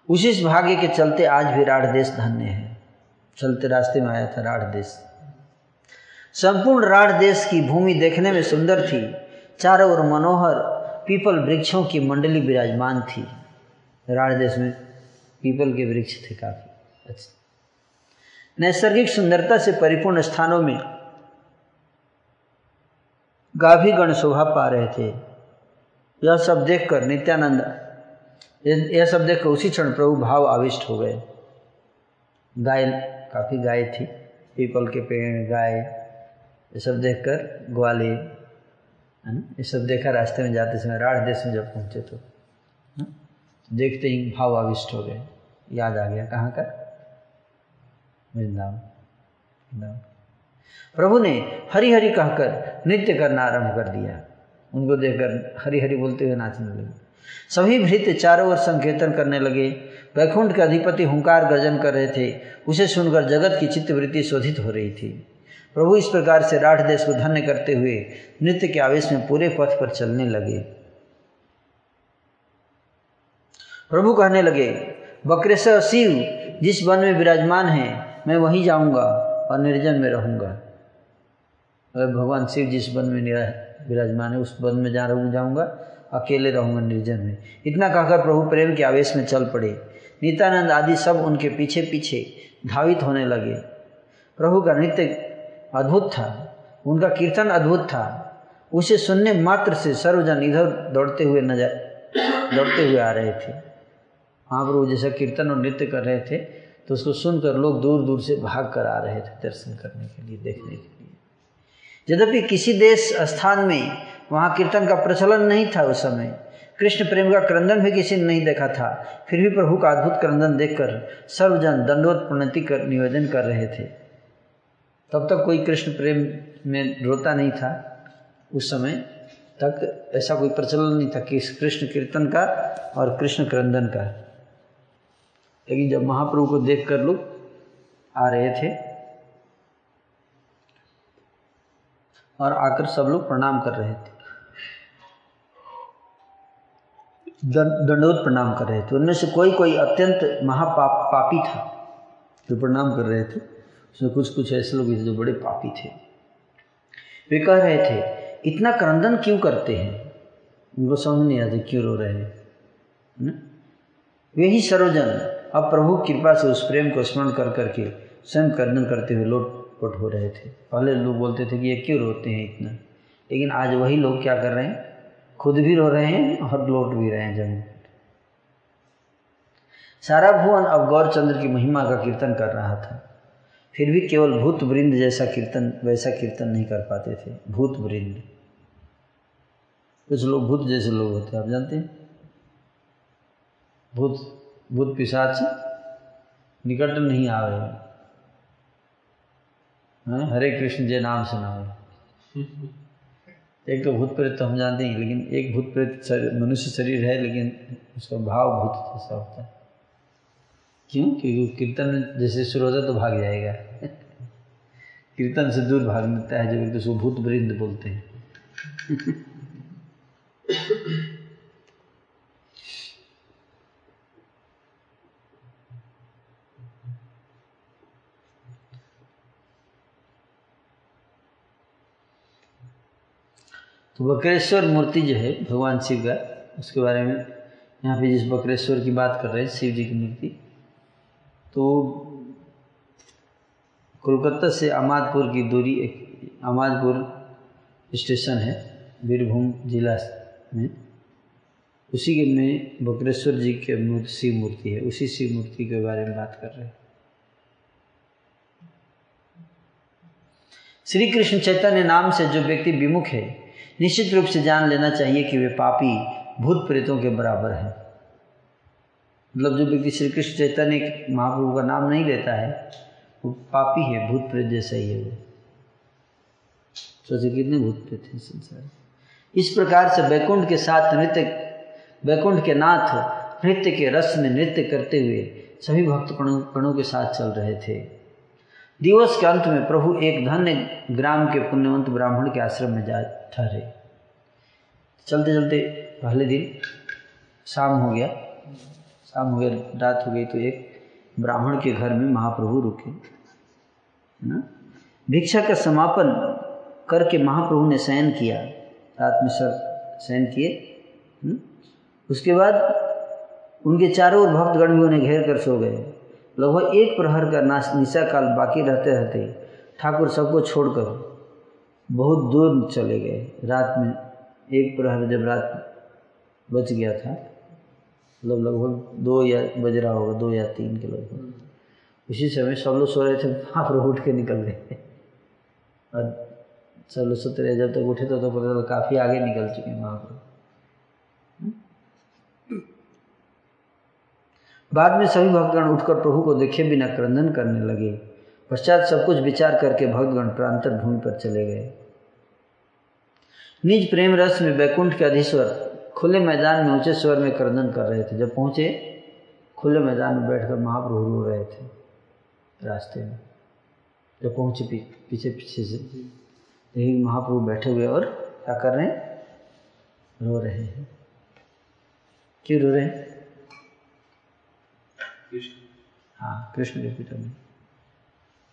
उसी भाग्य के चलते आज भी राढ़ देश धन्य है। चलते रास्ते में आया था राढ़ देश। संपूर्ण राढ़ देश की भूमि देखने में सुंदर थी। चारों ओर मनोहर पीपल वृक्षों की मंडली विराजमान थी। राढ़ देश में पीपल के वृक्ष थे काफ़ी। अच्छा। नैसर्गिक सुंदरता से परिपूर्ण स्थानों में गाभीगण शोभा पा रहे थे। यह सब देखकर नित्यानंद, यह सब देखकर उसी क्षण प्रभु भाव आविष्ट हो गए। गाय, काफ़ी गाय थी, पीपल के पेड़, गाय, ये सब देखकर ग्वाले, है ना? ये सब देखा रास्ते में जाते समय राढ़ देश में जब पहुँचे तो? देखते ही भाव आविष्ट हो गए। याद आ गया कहाँ का? वृंदावन। वृंदावन। प्रभु ने हरि हरि कहकर नृत्य करना आरंभ कर दिया। उनको देखकर हरि हरि बोलते हुए नाचने लगे। सभी भृत्य चारों ओर संकीर्तन करने लगे। वैकुंठ के अधिपति हुंकार गर्जन कर रहे थे। उसे सुनकर जगत की चित्तवृत्ति शोधित हो रही थी। प्रभु इस प्रकार से राठ देश को धन्य करते हुए नृत्य के आवेश में पूरे पथ पर चलने लगे। प्रभु कहने लगे, बक्रेश्वर, शिव, जिस वन में विराजमान है, मैं वहीं जाऊँगा। और निर्जन में रहूँगा। अगर भगवान शिव जिस वन में निरा विराजमान है, उस वन में जा रहूँ, जाऊँगा, अकेले रहूँगा निर्जन में। इतना कहकर प्रभु प्रेम के आवेश में चल पड़े। नित्यानंद आदि सब उनके पीछे पीछे धावित होने लगे। प्रभु का नृत्य अद्भुत था। उनका कीर्तन अद्भुत था। उसे सुनने मात्र से सर्वजन इधर दौड़ते हुए नज़र दौड़ते हुए आ रहे थे। महाप्रभु जैसा कीर्तन और नृत्य कर रहे थे तो उसको सुनकर लोग दूर दूर से भाग कर आ रहे थे दर्शन करने के लिए, देखने के लिए। यद्यपि किसी देश, स्थान में वहाँ कीर्तन का प्रचलन नहीं था उस समय, कृष्ण प्रेम का क्रंदन भी किसी ने नहीं देखा था, फिर भी प्रभु का अद्भुत क्रंदन देखकर सर्वजन दंडोत प्रणति कर निवेदन कर रहे थे। तब तक कोई कृष्ण प्रेम में रोता नहीं था उस समय तक, ऐसा कोई प्रचलन नहीं था कि कृष्ण कीर्तन का और कृष्ण क्रंदन का। लेकिन जब महाप्रभु को देख कर लोग आ रहे थे और आकर सब लोग प्रणाम कर रहे थे। दंडोत प्रणाम कर रहे थे। उनमें से कोई कोई अत्यंत महापाप, पापी था जो प्रणाम कर रहे थे। उसमें कुछ कुछ ऐसे लोग जो बड़े पापी थे। वे कह रहे थे, इतना क्रंदन क्यों करते हैं? उनको समझ नहीं आते, क्यों रो रहे हैं? वे ही सर्वजन अब प्रभु कृपा से उस प्रेम को स्मरण कर करके स्वयं क्रंदन करते हुए लोट लोटपोट हो रहे थे। पहले लोग बोलते थे कि ये क्यों रोते हैं इतना? लेकिन आज वही लोग क्या कर रहे हैं? खुद भी रो रहे हैं और लौट भी रहे हैं ज़मीन सारा भुवन अब गौरचंद्र की महिमा का कीर्तन कर रहा था। फिर भी केवल भूत वृंद जैसा कीर्तन, वैसा कीर्तन नहीं कर पाते थे। भूत वृंद। कुछ लोग भूत जैसे लोग होते हैं, आप जानते हैं? भूत भूत पिशाच निकट नहीं आवे। हरे कृष्ण जय नाम सुनावे एक तो भूत प्रेत तो हम जानते हैं, लेकिन एक भूत प्रेत मनुष्य शरीर है, लेकिन उसका भाव भूत जैसा होता है। क्यों? क्योंकि कीर्तन जैसे शुरू होता तो भाग जाएगा। कीर्तन से दूर भाग मिलता है, जब एक दूसरे भूत वृंद बोलते हैं। तो बकरेश्वर मूर्ति जो है, भगवान शिव का, उसके बारे में यहाँ पे जिस बकरेश्वर की बात कर रहे हैं, शिव जी की मूर्ति तो कोलकाता से अमादपुर की दूरी एक, अमादपुर स्टेशन है बीरभूम जिला में। उसी के में बकरेश्वर जी के मूर्ति, शिव मूर्ति है, उसी शिव मूर्ति के बारे में बात कर रहे हैं। श्री कृष्ण चैतन्य नाम से जो व्यक्ति विमुख है निश्चित रूप से जान लेना चाहिए कि वे पापी भूत प्रेतों के बराबर हैं। मतलब जो व्यक्ति श्री कृष्ण चैतन्य महाप्रभु का नाम नहीं लेता है, वो पापी है, भूत प्रेत जैसा ही है वो। सोचे कितने भूत प्रेत हैं संसार इस प्रकार से वैकुंठ के साथ नृत्य, वैकुंठ के नाथ, नृत्य के रस में नृत्य करते हुए सभी भक्त कणों के साथ चल रहे थे। दिवस के अंत में प्रभु एक धन्य ग्राम के पुण्यवंत ब्राह्मण के आश्रम में जा ठहरे चलते चलते पहले दिन शाम हो गया। शाम हो गया, रात हो गई तो एक ब्राह्मण के घर में महाप्रभु रुके, है ना? भिक्षा का समापन करके महाप्रभु ने शयन किया। रात में सर शयन किए? उसके बाद उनके चारों ओर भक्तगण भी उन्हें घेर कर सो गए। लगभग एक प्रहर का नाश निशा काल बाकी रहते रहते ठाकुर सबको छोड़कर बहुत दूर चले गए। रात में एक प्रहर जब रात बच गया था मतलब लगभग दो या बज रहा होगा दो या तीन के लगभग। उसी समय सब लोग सो रहे थे महाप्रभु उठ के निकल गए। और सब लोग सोते रहे। जब तक उठे तो, तो पता चला काफ़ी आगे निकल चुके हैं महाप्रभु बाद में सभी भक्तगण उठकर प्रभु को देखे बिना क्रंदन करने लगे। पश्चात सब कुछ विचार करके भक्तगण प्रांतर भूमि पर चले गए। निज प्रेम रस में वैकुंठ के अधीश्वर खुले मैदान में ऊँचे स्वर में क्रंदन कर रहे थे। जब पहुँचे खुले मैदान में बैठकर महाप्रभु रो रहे थे रास्ते में। जब पहुँचे पी, पीछे पीछे से देखिए महाप्रभु बैठे हुए और क्या कर रहे हैं? रो रहे हैं। क्यों रो रहे हैं? हाँ कृष्ण के पिता में।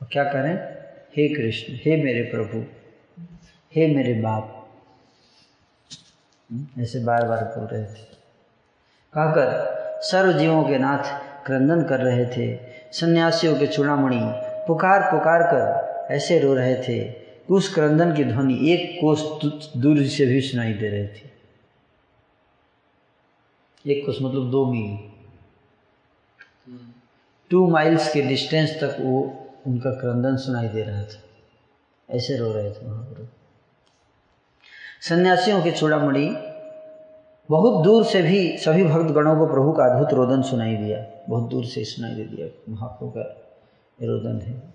क्या करें? हे कृष्ण हे मेरे प्रभु हे मेरे बाप। हम्म, ऐसे बार बार बोल रहे थे। कहकर सर्व जीवों के नाथ क्रंदन कर रहे थे। सन्यासियों के चूड़ामणि पुकार पुकार कर ऐसे रो रहे थे। कि उस क्रंदन की ध्वनि एक कोस दूर से भी सुनाई दे रही थी। एक कोस मतलब दो मील। टू माइल्स के डिस्टेंस तक वो उनका क्रंदन सुनाई दे रहा था। ऐसे रो रहे थे महाप्रभु। सन्यासियों के चूड़ामणि, बहुत दूर से भी सभी भक्त गणों को प्रभु का अद्भुत रोदन सुनाई दिया। बहुत दूर से सुनाई दे दिया महाप्रभु का रोदन है।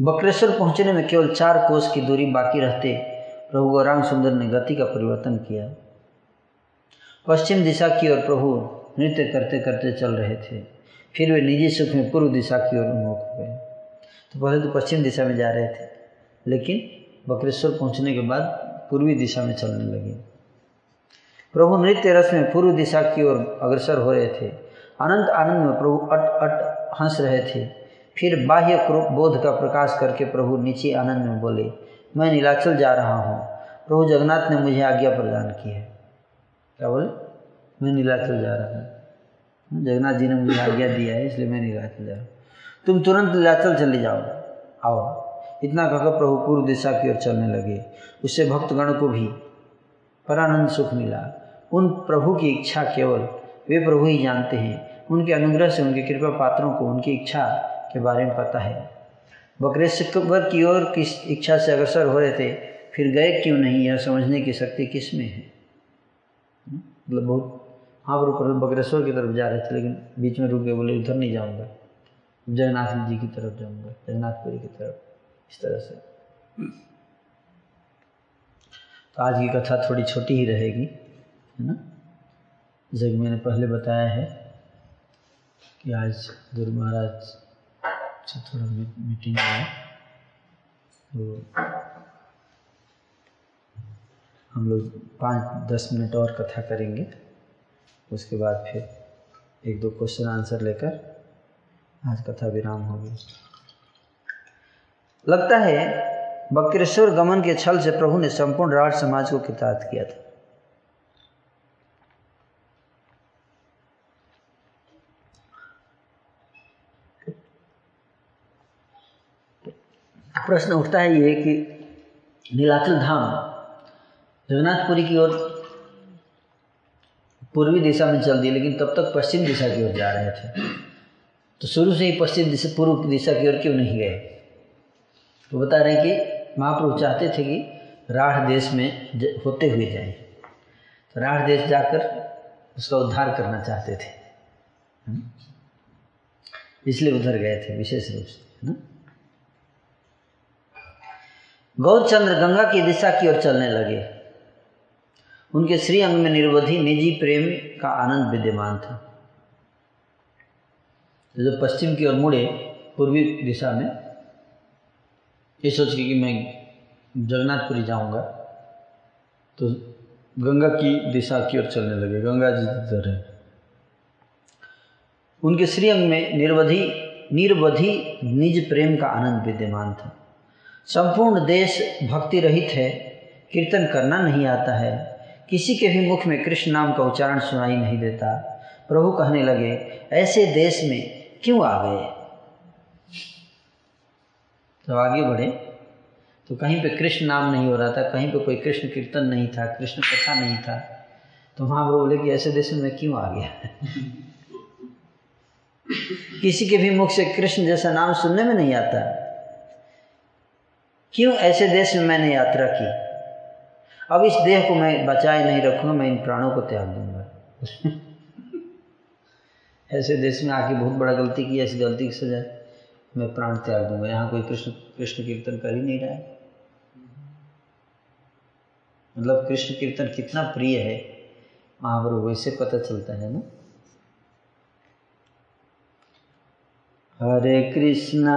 बक्रेश्वर पहुँचने में केवल चार कोस की दूरी बाकी रहते प्रभु गौरांग सुंदर ने गति का परिवर्तन किया। पश्चिम दिशा की ओर प्रभु नृत्य करते करते चल रहे थे। फिर वे निजी सुख में पूर्व दिशा की ओर उन्मुख हो गए। तो पहले तो पश्चिम दिशा में जा रहे थे, लेकिन बकरेश्वर पहुँचने के बाद पूर्वी दिशा में चलने लगे। प्रभु नृत्य रस में पूर्व दिशा की ओर अग्रसर हो रहे थे। अनंत आनंद में प्रभु अट अट हंस रहे थे। फिर बाह्य बोध का प्रकाश करके प्रभु नीचे आनंद में बोले, मैं नीलाचल जा रहा हूँ। प्रभु जगन्नाथ ने मुझे आज्ञा प्रदान की है। क्या बोले? मैं नीलाचल जा रहा हूँ। जगन्नाथ जी ने मुझे आज्ञा दिया है, इसलिए मैं नीलाचल जा रहा हूँ। तुम तुरंत नीलाचल चले जाओ। आओ। इतना कहकर प्रभु पूर्व दिशा की ओर चलने लगे। उससे भक्तगण को भी परानंद सुख मिला। उन प्रभु की इच्छा केवल वे प्रभु ही जानते हैं। उनके अनुग्रह से, उनके कृपा पात्रों को, उनकी इच्छा के बारे में पता है। बकरेश्वर की ओर किस इच्छा से अग्रसर हो रहे थे, फिर गए क्यों नहीं? यह समझने की शक्ति किसमें है? मतलब बहुत हाँ पर बकरेश्वर की तरफ़ जा रहे थे, लेकिन बीच में रुक गए, बोले, उधर नहीं जाऊँगा। जगन्नाथ जी की तरफ़ जाऊँगा जगन्नाथपुरी की तरफ़। इस तरह से। तो आज की कथा थोड़ी छोटी ही रहेगी, है ना? जैसे मैंने पहले बताया है कि आज गुरु महाराज से थोड़ा मीटिंग है तो हम लोग पाँच, दस मिनट और कथा करेंगे। उसके बाद फिर एक दो क्वेश्चन आंसर लेकर आज कथा विराम होगी लगता है, बक्रेश्वर गमन के छल से प्रभु ने संपूर्ण राज समाज को किताब किया था। प्रश्न उठता है ये कि नीलाचल धाम जगन्नाथपुरी की ओर पूर्वी दिशा में चल दिए लेकिन तब तक पश्चिम दिशा की ओर जा रहे थे। तो शुरू से ही पश्चिम दिशा, पूर्व दिशा की ओर क्यों नहीं गए? तो बता रहे हैं कि महाप्रभु चाहते थे कि राढ़ देश में होते हुए जाए। तो राढ़ देश जाकर उसका उद्धार करना चाहते थे। इसलिए उधर गए थे, विशेष रूप से, है ना? गौरचंद्र गंगा की दिशा की ओर चलने लगे। उनके श्री अंग में निर्वधि निजी प्रेम का आनंद विद्यमान था। जब पश्चिम की ओर मुड़े, पूर्वी दिशा में, ये सोच के कि मैं जगन्नाथपुरी जाऊँगा तो गंगा की दिशा की ओर चलने लगे। गंगा जी इधर है। उनके श्रीअंग में निर्वधि निर्वधि निज प्रेम का आनंद विद्यमान था। संपूर्ण देश भक्ति रहित है, कीर्तन करना नहीं आता है। किसी के भी मुख में कृष्ण नाम का उच्चारण सुनाई नहीं देता। प्रभु कहने लगे, ऐसे देश में क्यों आ गए? तो आगे बढ़े। तो कहीं पे कृष्ण नाम नहीं हो रहा था, कहीं पे कोई कृष्ण कीर्तन नहीं था, कृष्ण कथा नहीं था तो महाप्रभु बोले कि ऐसे देश में क्यों आ गया? किसी के भी मुख से कृष्ण जैसा नाम सुनने में नहीं आता। क्यों ऐसे देश में मैंने यात्रा की? अब इस देह को मैं बचाए नहीं रखूँगा, मैं इन प्राणों को त्याग दूँगा। ऐसे देश में आके बहुत बड़ा गलती किया ऐसी गलती की सजा, मैं प्राण त्याग दूँगा। यहाँ कोई कृष्ण कृष्ण कीर्तन कर ही नहीं रहा है। मतलब कृष्ण कीर्तन कितना प्रिय है, महाप्रभु, वैसे पता चलता है ना? हरे कृष्णा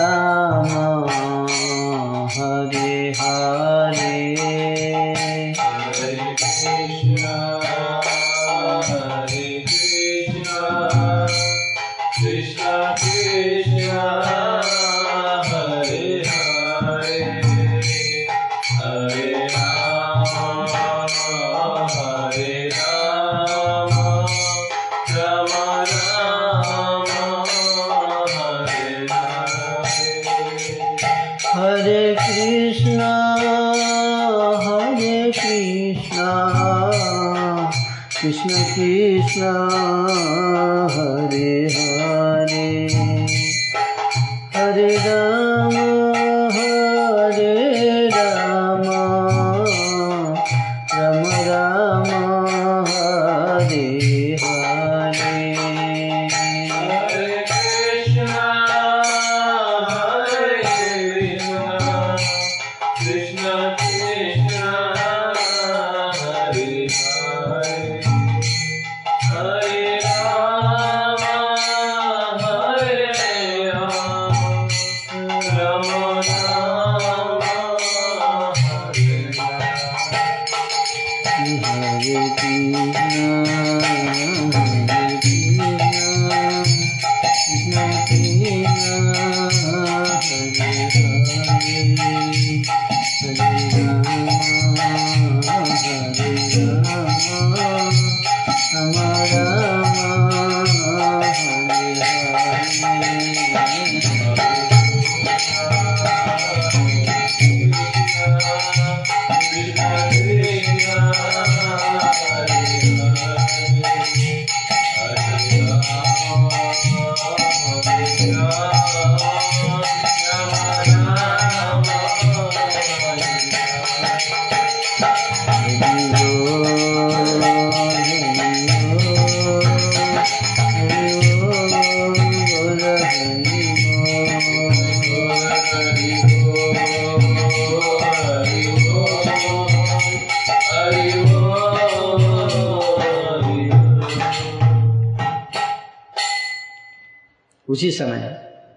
उसी समय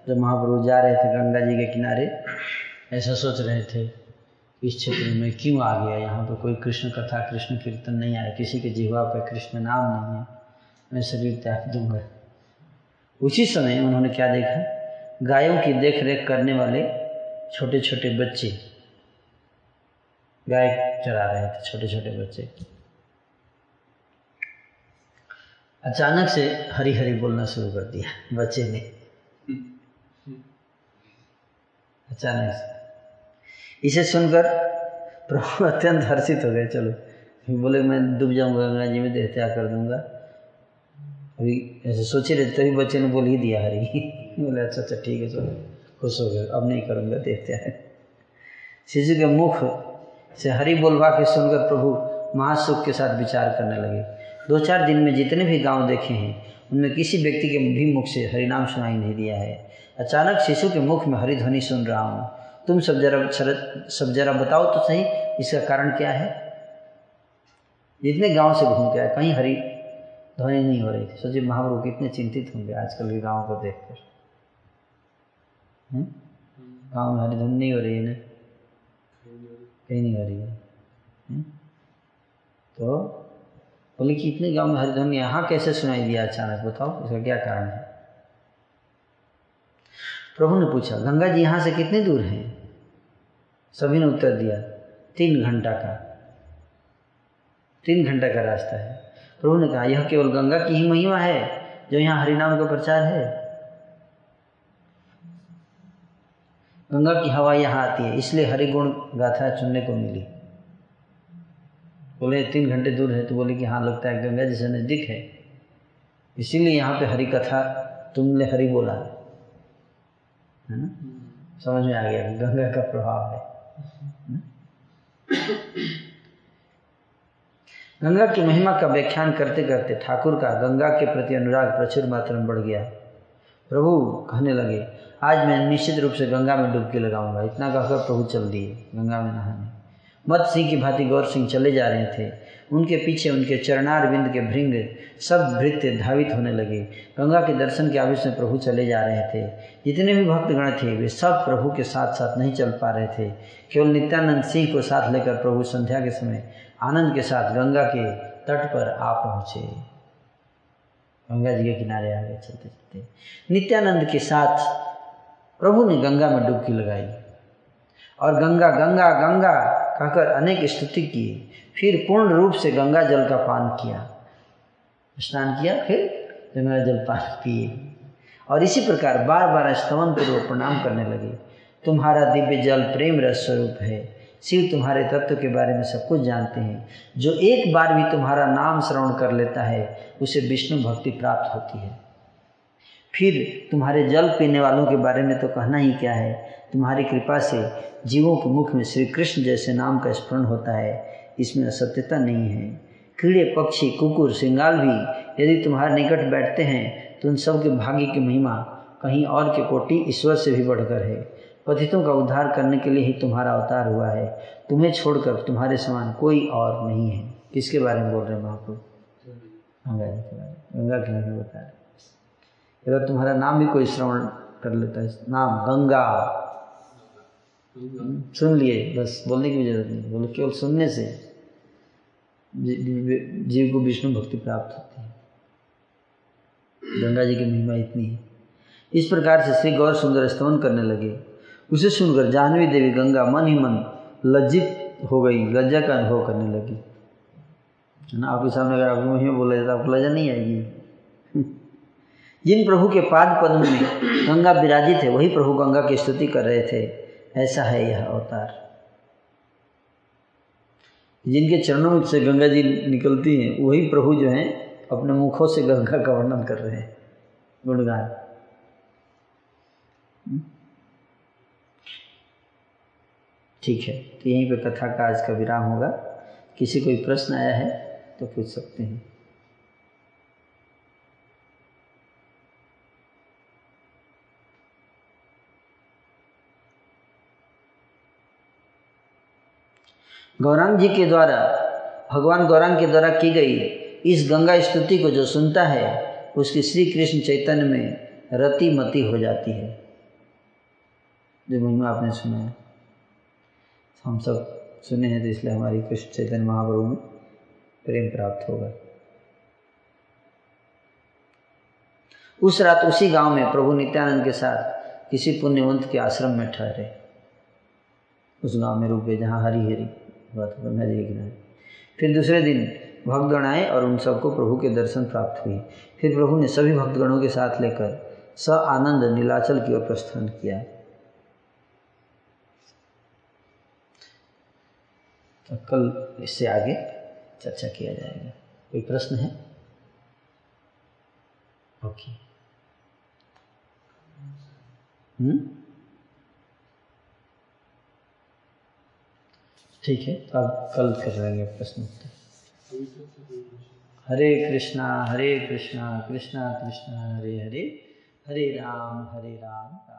जब महाप्रभु जा रहे थे गंगा जी के किनारे, ऐसा सोच रहे थे इस क्षेत्र में क्यों आ गया? यहाँ पर कोई कृष्ण कथा, कृष्ण कीर्तन नहीं आया किसी के जीवा पर कृष्ण नाम नहीं है। मैं शरीर त्याग दूँगा। उसी समय उन्होंने क्या देखा? गायों की देख रेख करने वाले छोटे छोटे बच्चे, गाय चरा रहे थे छोटे छोटे बच्चे। अचानक से हरी हरी बोलना शुरू कर दिया बच्चे ने। अचानक से। इसे सुनकर प्रभु अत्यंत हर्षित हो गए, चलो। बोले, मैं डूब जाऊँगा, गंगा जी में देह त्याग कर दूँगा। अभी ऐसे सोचे रहे तभी बच्चे ने बोल ही दिया हरी। बोले अच्छा अच्छा ठीक है, चलो। खुश हो गए, अब नहीं करूँगा त्याग। शिशु के मुख से हरी बोलवा के सुनकर प्रभु महासुख के साथ विचार करने लगे। दो चार दिन में जितने भी गाँव देखे हैं, उनमें किसी व्यक्ति के भी मुख से हरिनाम सुनाई नहीं दिया है। अचानक शिशु के मुख में हरी ध्वनि सुन रहा हूँ। तुम सब जरा, शरद, सब जरा बताओ तो सही, इसका कारण क्या है? जितने गाँव से घूम के आए, कहीं हरी ध्वनि नहीं हो रही थी। सोचिए, महाप्रभु कितने चिंतित होंगे आजकल के गाँव को देखकर। हम्म? गाँव में हरी ध्वनि नहीं हो रही है ना? कहीं नहीं हो रही है। हम्म? तो बोले कि इतने गाँव में हरी ध्वनि यहाँ कैसे सुनाई दिया अचानक? बताओ, इसका क्या कारण है? प्रभु ने पूछा, गंगा जी यहाँ से कितने दूर हैं? सभी ने उत्तर दिया, तीन घंटा का, तीन घंटा का रास्ता है। प्रभु ने कहा, यह केवल गंगा की ही महिमा है, जो यहाँ हरिनाम का प्रचार है? गंगा की हवा यहाँ आती है, इसलिए हरिगुण गाथा चुनने को मिली। बोले, तीन घंटे दूर है। तो बोले कि हाँ लगता है गंगा जी से नज़दीक है। इसीलिए यहाँ पे हरी कथा तुमने हरी बोला है। ना? समझ में आ गया, गंगा का प्रभाव है। गंगा की महिमा का व्याख्यान करते करते ठाकुर का गंगा के प्रति अनुराग प्रचुर मात्रा में बढ़ गया। प्रभु कहने लगे, आज मैं निश्चित रूप से गंगा में डुबकी लगाऊँगा। इतना कहकर प्रभु चल दिए, गंगा में नहाने। मत सिंह की भांति गौर सिंह चले जा रहे थे। उनके पीछे उनके चरणार बिंद के भृंग सब भृत्य धावित होने लगे। गंगा के दर्शन के आवेश में प्रभु चले जा रहे थे। जितने भी भक्तगण थे, वे सब प्रभु के साथ साथ नहीं चल पा रहे थे। केवल नित्यानंद सिंह को साथ लेकर प्रभु संध्या के समय आनंद के साथ गंगा के तट पर आ पहुँचे। गंगा जी के किनारे आ गए, चलते चलते। नित्यानंद के साथ प्रभु ने गंगा में डुबकी लगाई। और गंगा गंगा गंगा कहकर अनेक स्तुति किए फिर पूर्ण रूप से गंगा जल का पान किया। स्नान किया, फिर गंगा जल पान पिए और इसी प्रकार बार बार स्तवन पूर्वक प्रणाम करने लगे। तुम्हारा दिव्य जल प्रेम रस स्वरूप है। शिव तुम्हारे तत्व के बारे में सब कुछ जानते हैं। जो एक बार भी तुम्हारा नाम श्रवण कर लेता है, उसे विष्णु भक्ति प्राप्त होती है। फिर तुम्हारे जल पीने वालों के बारे में तो कहना ही क्या है? तुम्हारी कृपा से जीवों के मुख में श्री कृष्ण जैसे नाम का स्मरण होता है। इसमें असत्यता नहीं है। कीड़े पक्षी, कुकुर, सिंगाल भी यदि तुम्हारे निकट बैठते हैं तो उन सब के भाग्य की महिमा कहीं और के कोटि ईश्वर से भी बढ़कर है। पतितों का उद्धार करने के लिए ही तुम्हारा अवतार हुआ है। तुम्हें छोड़कर तुम्हारे समान कोई और नहीं है। किसके बारे में बोल रहे हैं महाप्रभु? गंगा जी के बारे में। गंगा के नहीं बता रहे अगर तुम्हारा नाम भी कोई श्रवण कर लेता है, नाम गंगा। सुन लिए बस बोलने की भी ज़रूरत नहीं। बोले, केवल सुनने से जीव को विष्णु भक्ति प्राप्त होती है। गंगा जी की महिमा इतनी है। इस प्रकार से श्री गौर सुंदर स्तवन करने लगे। उसे सुनकर जाह्नवी देवी गंगा मन ही मन लज्जित हो गई, लज्जा का अनुभव करने लगी। है ना, आपके सामने अगर आपकी महिमा बोला जाए तो आपको लज्जा नहीं आएगी। जिन प्रभु के पाद पद्म में गंगा विराजित है, वही प्रभु गंगा की स्तुति कर रहे थे। ऐसा है यह अवतार। जिनके चरणों से गंगा जी निकलती हैं, वही प्रभु जो हैं, अपने मुखों से गंगा का वर्णन कर रहे हैं। गुणगान। ठीक है तो यहीं पे कथा का आज का विराम होगा। किसी कोई प्रश्न आया है तो पूछ सकते हैं। गौरांग जी के द्वारा, भगवान गौरांग के द्वारा की गई इस गंगा स्तुति को जो सुनता है, उसकी श्री कृष्ण चैतन्य में रति मति हो जाती है। जो, महिमा आपने सुना है। हम सब सुने हैं तो इसलिए हमारी कृष्ण चैतन्य महाप्रभु में प्रेम प्राप्त होगा। उस रात उसी गाँव में प्रभु नित्यानंद के साथ किसी पुण्यवंत के आश्रम में ठहरे। उस गाँव में रुके जहाँ हरी हरी बात गंगा जी के किनारे फिर दूसरे दिन भक्तगण आए और उन सबको प्रभु के दर्शन प्राप्त हुए। फिर प्रभु ने सभी भक्तगणों के साथ लेकर स आनंद नीलाचल की ओर प्रस्थान किया। तो कल इससे आगे चर्चा किया जाएगा। कोई प्रश्न है? ओके। हम्म? ठीक है तो अब कल कर लेंगे प्रश्न उत्तर। हरे कृष्णा हरे कृष्णा कृष्णा कृष्णा, हरे हरे हरे राम हरे राम।